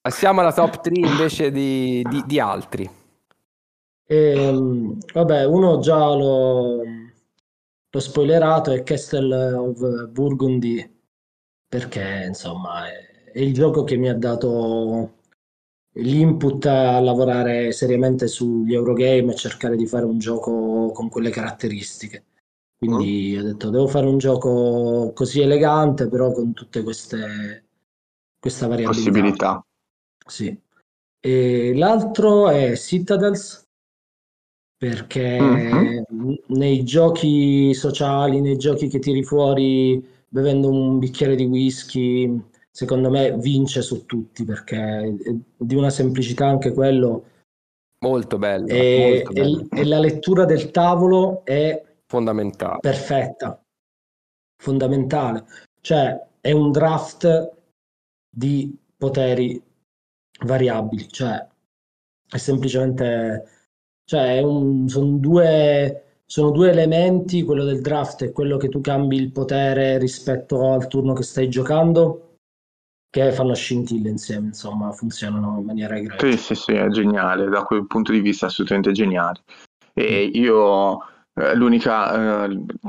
Passiamo alla top 3 invece di, di- di altri. Ehm, vabbè, uno già l'ho, l'ho spoilerato, è Castle of Burgundy, perché insomma è, è il gioco che mi ha dato l'input a lavorare seriamente sugli Eurogame e cercare di fare un gioco con quelle caratteristiche. Quindi ho detto, devo fare un gioco così elegante, però con tutte queste questa variabilità. Possibilità. Sì. E l'altro è Citadels, perché Mhm. nei giochi sociali, nei giochi che tiri fuori bevendo un bicchiere di whisky, secondo me vince su tutti, perché è di una semplicità anche quello. Molto bello, E, molto e- bello. e la lettura del tavolo è fondamentale. perfetta, fondamentale. Cioè, è un draft di poteri variabili, cioè è semplicemente, cioè è un- sono due, sono due elementi, quello del draft e quello che tu cambi il potere rispetto al turno che stai giocando, che fanno scintille insieme, insomma, funzionano in maniera egregia. Sì, sì, sì, è geniale, da quel punto di vista assolutamente geniale. E io eh, l'unica,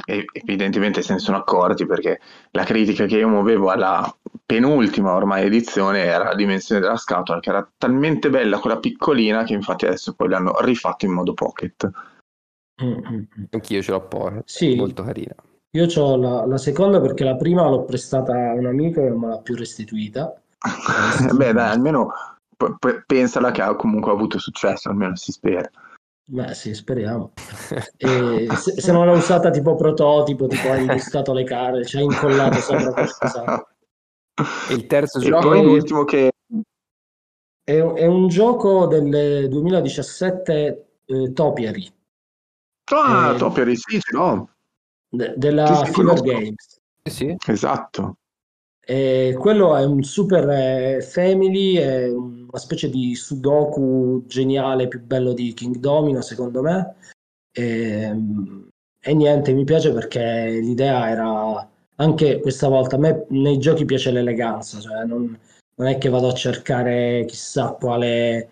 eh, evidentemente se ne sono accorti perché la critica che io muovevo alla penultima ormai edizione era la dimensione della scatola che era talmente bella quella piccolina che infatti adesso poi l'hanno rifatto in modo pocket. Mm, mm, mm. Anch'io ce l'ho poi, Sì. molto carina. Io ho la, la seconda perché la prima l'ho prestata a un amico e non me l'ha più restituita. Beh, dai, almeno p- p- pensala che ha comunque avuto successo, almeno si spera. Beh, sì, speriamo. E se, se non l'ha usata tipo prototipo, tipo ha imbustato le carte, ci ha incollato sopra qualcosa. Il terzo E gioco poi l'ultimo che È, un- è un gioco del 2017 eh, Topiary, Ah, Eh, Topiary, sì, l'ho. de- della Fever. Games. Sì, sì. Esatto. E quello è un super eh, family, è una specie di Sudoku geniale, più bello di King Domino, secondo me. E, e niente, mi piace perché l'idea era anche questa volta. A me nei giochi piace l'eleganza, cioè non, non è che vado a cercare chissà quale,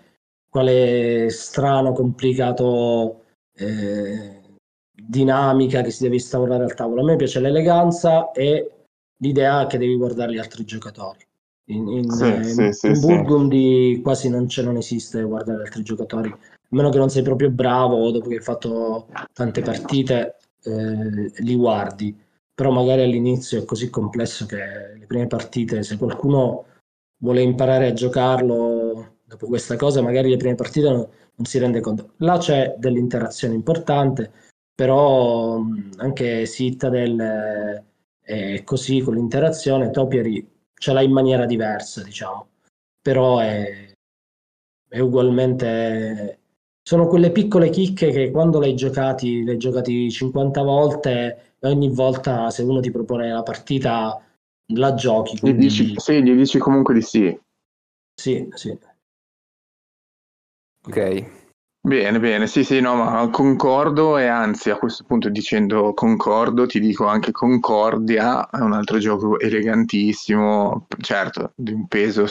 quale strano, complicato eh, dinamica che si deve instaurare al tavolo. A me piace l'eleganza e l'idea che devi guardare gli altri giocatori. In, in, Sì, eh, sì, in sì, sì. Burgundy quasi non, c'è, non esiste guardare gli altri giocatori, a meno che non sei proprio bravo o dopo che hai fatto tante partite eh, li guardi. però magari all'inizio è così complesso che le prime partite, se qualcuno vuole imparare a giocarlo dopo questa cosa, magari le prime partite non, si rende conto. Là c'è dell'interazione importante, però anche Citadel è così con l'interazione, Topiary ce l'ha in maniera diversa, diciamo, però è, è ugualmente... Sono quelle piccole chicche che quando l'hai giocati, l'hai giocati 50 volte e ogni volta se uno ti propone la partita la giochi. Quindi... Gli dici, sì, gli dici comunque di sì. Sì, sì. Ok. Bene, bene, sì, sì, no, ma concordo e anzi a questo punto dicendo concordo ti dico anche Concordia, è un altro gioco elegantissimo, certo, di un peso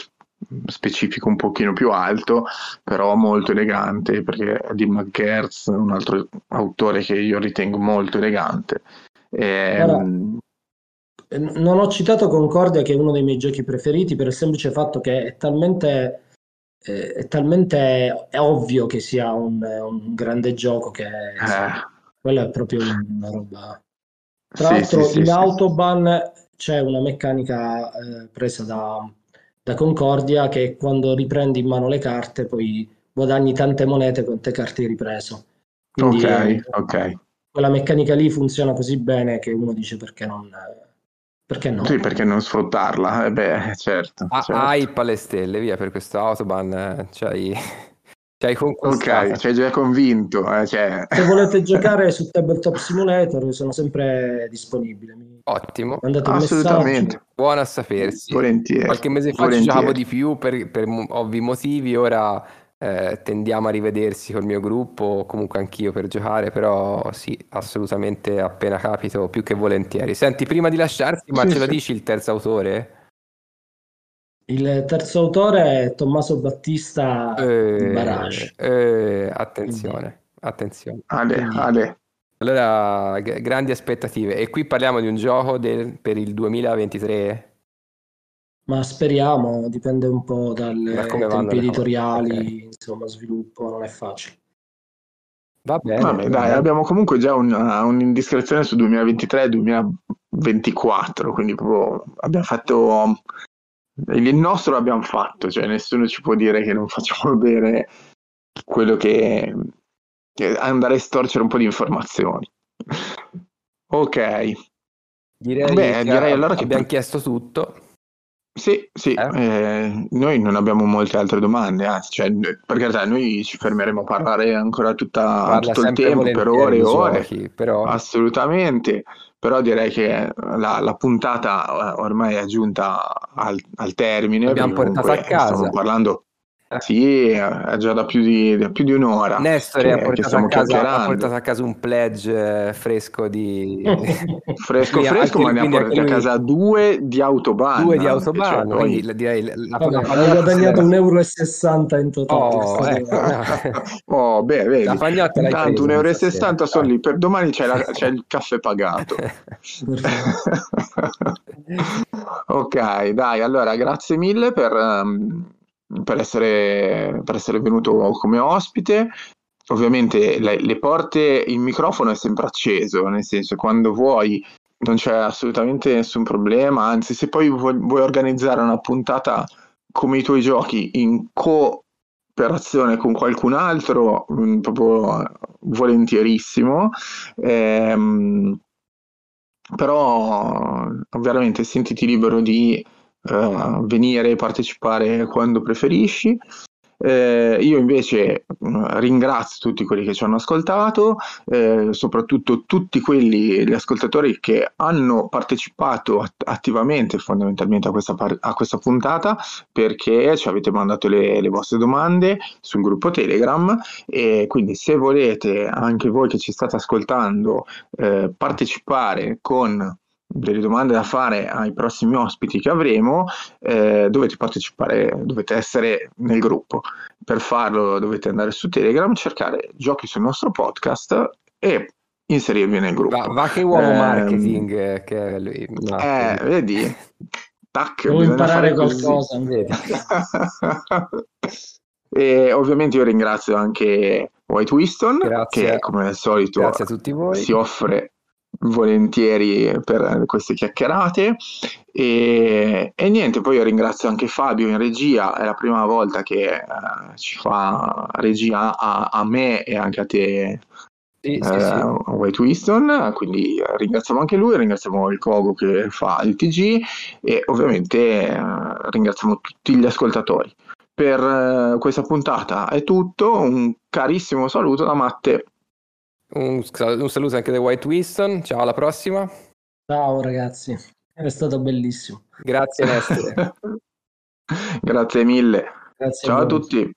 specifico un pochino più alto, però molto elegante perché è di McGertz, un altro autore che io ritengo molto elegante. E, Ora, non ho citato Concordia che è uno dei miei giochi preferiti per il semplice fatto che è talmente eh, è talmente è ovvio che sia un, un grande gioco che eh. quella è proprio una roba. Tra sì, l'altro sì, in sì, Autobahn c'è una meccanica eh, presa da, da Concordia che quando riprendi in mano le carte poi guadagni tante monete con te carte hai ripreso. Quindi, ok, ok. Quella meccanica lì funziona così bene che uno dice perché non perché no? Sì, perché non sfruttarla? Eh beh, certo. Ah, certo. Hai alle stelle, via, per questo Autobahn eh, c'hai... Ci hai conquistato. Ok, ci hai già convinto. Eh, cioè... Se volete giocare su Tabletop Simulator sono sempre disponibile. Ottimo. Mandate Assolutamente. Buono a sapersi. Volentieri. Qualche mese fa giocavo di più per, per ovvi motivi, ora eh, tendiamo a rivedersi col mio gruppo, comunque anch'io per giocare, però sì, assolutamente appena capito, più che volentieri. Senti, prima di lasciarti, ma sì, ce lo dici il terzo autore? Il terzo autore è Tommaso Battista eh, Barage. Eh, attenzione, attenzione. Ale, ale. Allora, g- grandi aspettative. E qui parliamo di un gioco del, per il 2023? Ma speriamo, dipende un po' dalle tempi editoriali, okay. insomma, sviluppo, non è facile. Va bene. Vabbè, dai, abbiamo comunque già una, un'indiscrezione su 2023-2024, quindi proprio abbiamo fatto il nostro l'abbiamo fatto, cioè nessuno ci può dire che non facciamo bene quello che, che andare a storcere un po' di informazioni. Ok. Direi, Beh, direi allora che abbiamo chiesto tutto. Sì, sì, eh? Eh, noi non abbiamo molte altre domande, anzi, cioè, per carità, noi ci fermeremo a parlare ancora tutta, tutto il tempo, per ore e ore, giochi, però... assolutamente, però direi che la, la puntata ormai è giunta al, al termine. L'abbiamo portata a casa. Stiamo parlando eh. Sì, è già da più di, da più di un'ora. Nestore ha portato, a casa, ha portato a casa un pledge fresco di... fresco fresco, ma ne ha portato a casa due di Autobahn. Due di Autobahn, cioè, quindi direi... La, la, guadagnato 1,60 euro in totale. Oh, ecco. oh beh, vedi. La pagnotta Intanto 1,60 euro sono lì, per domani c'è, la, c'è il caffè pagato. ok, dai, allora grazie mille per... Um, per essere, per essere venuto come ospite. Ovviamente le, le, porte, il microfono è sempre acceso, nel senso quando vuoi non c'è assolutamente nessun problema, anzi se poi vuoi, vuoi organizzare una puntata come i tuoi giochi in cooperazione con qualcun altro, mm, proprio volentierissimo. Ehm, però veramente sentiti libero di uh, venire e partecipare quando preferisci. Eh, io invece mm, ringrazio tutti quelli che ci hanno ascoltato, eh, soprattutto tutti quelli, gli ascoltatori che hanno partecipato att- attivamente fondamentalmente a questa, par- a questa, puntata perché ci avete mandato le, le, vostre domande sul gruppo Telegram e quindi se volete anche voi che ci state ascoltando eh, partecipare con delle domande da fare ai prossimi ospiti che avremo, eh, dovete partecipare, dovete essere nel gruppo. Per farlo dovete andare su Telegram, cercare giochi sul nostro podcast e inserirvi nel gruppo. Va, va che uomo eh, marketing che è lui. No, eh, vedi? Tac, Devo imparare qualcosa. e ovviamente io ringrazio anche White Winston che come al solito si offre volentieri per queste chiacchierate e, e, niente, poi io ringrazio anche Fabio in regia, è la prima volta che eh, ci fa regia a, a, me e anche a te sì, sì, sì. Uh, White Winston, quindi ringraziamo anche lui, ringraziamo il Kogo che fa il TG e ovviamente uh, ringraziamo tutti gli ascoltatori. Per uh, questa puntata è tutto, un carissimo saluto da Matte. Un, un saluto anche da White Winston, ciao alla prossima. Ciao ragazzi, è stato bellissimo. Grazie Nestore. Grazie mille. Grazie ciao a, a tutti.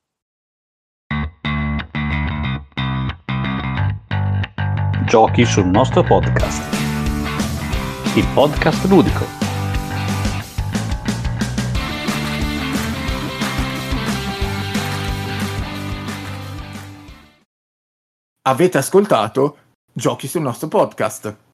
Giochi sul nostro podcast. Il podcast ludico. Avete ascoltato Giochi sul nostro podcast.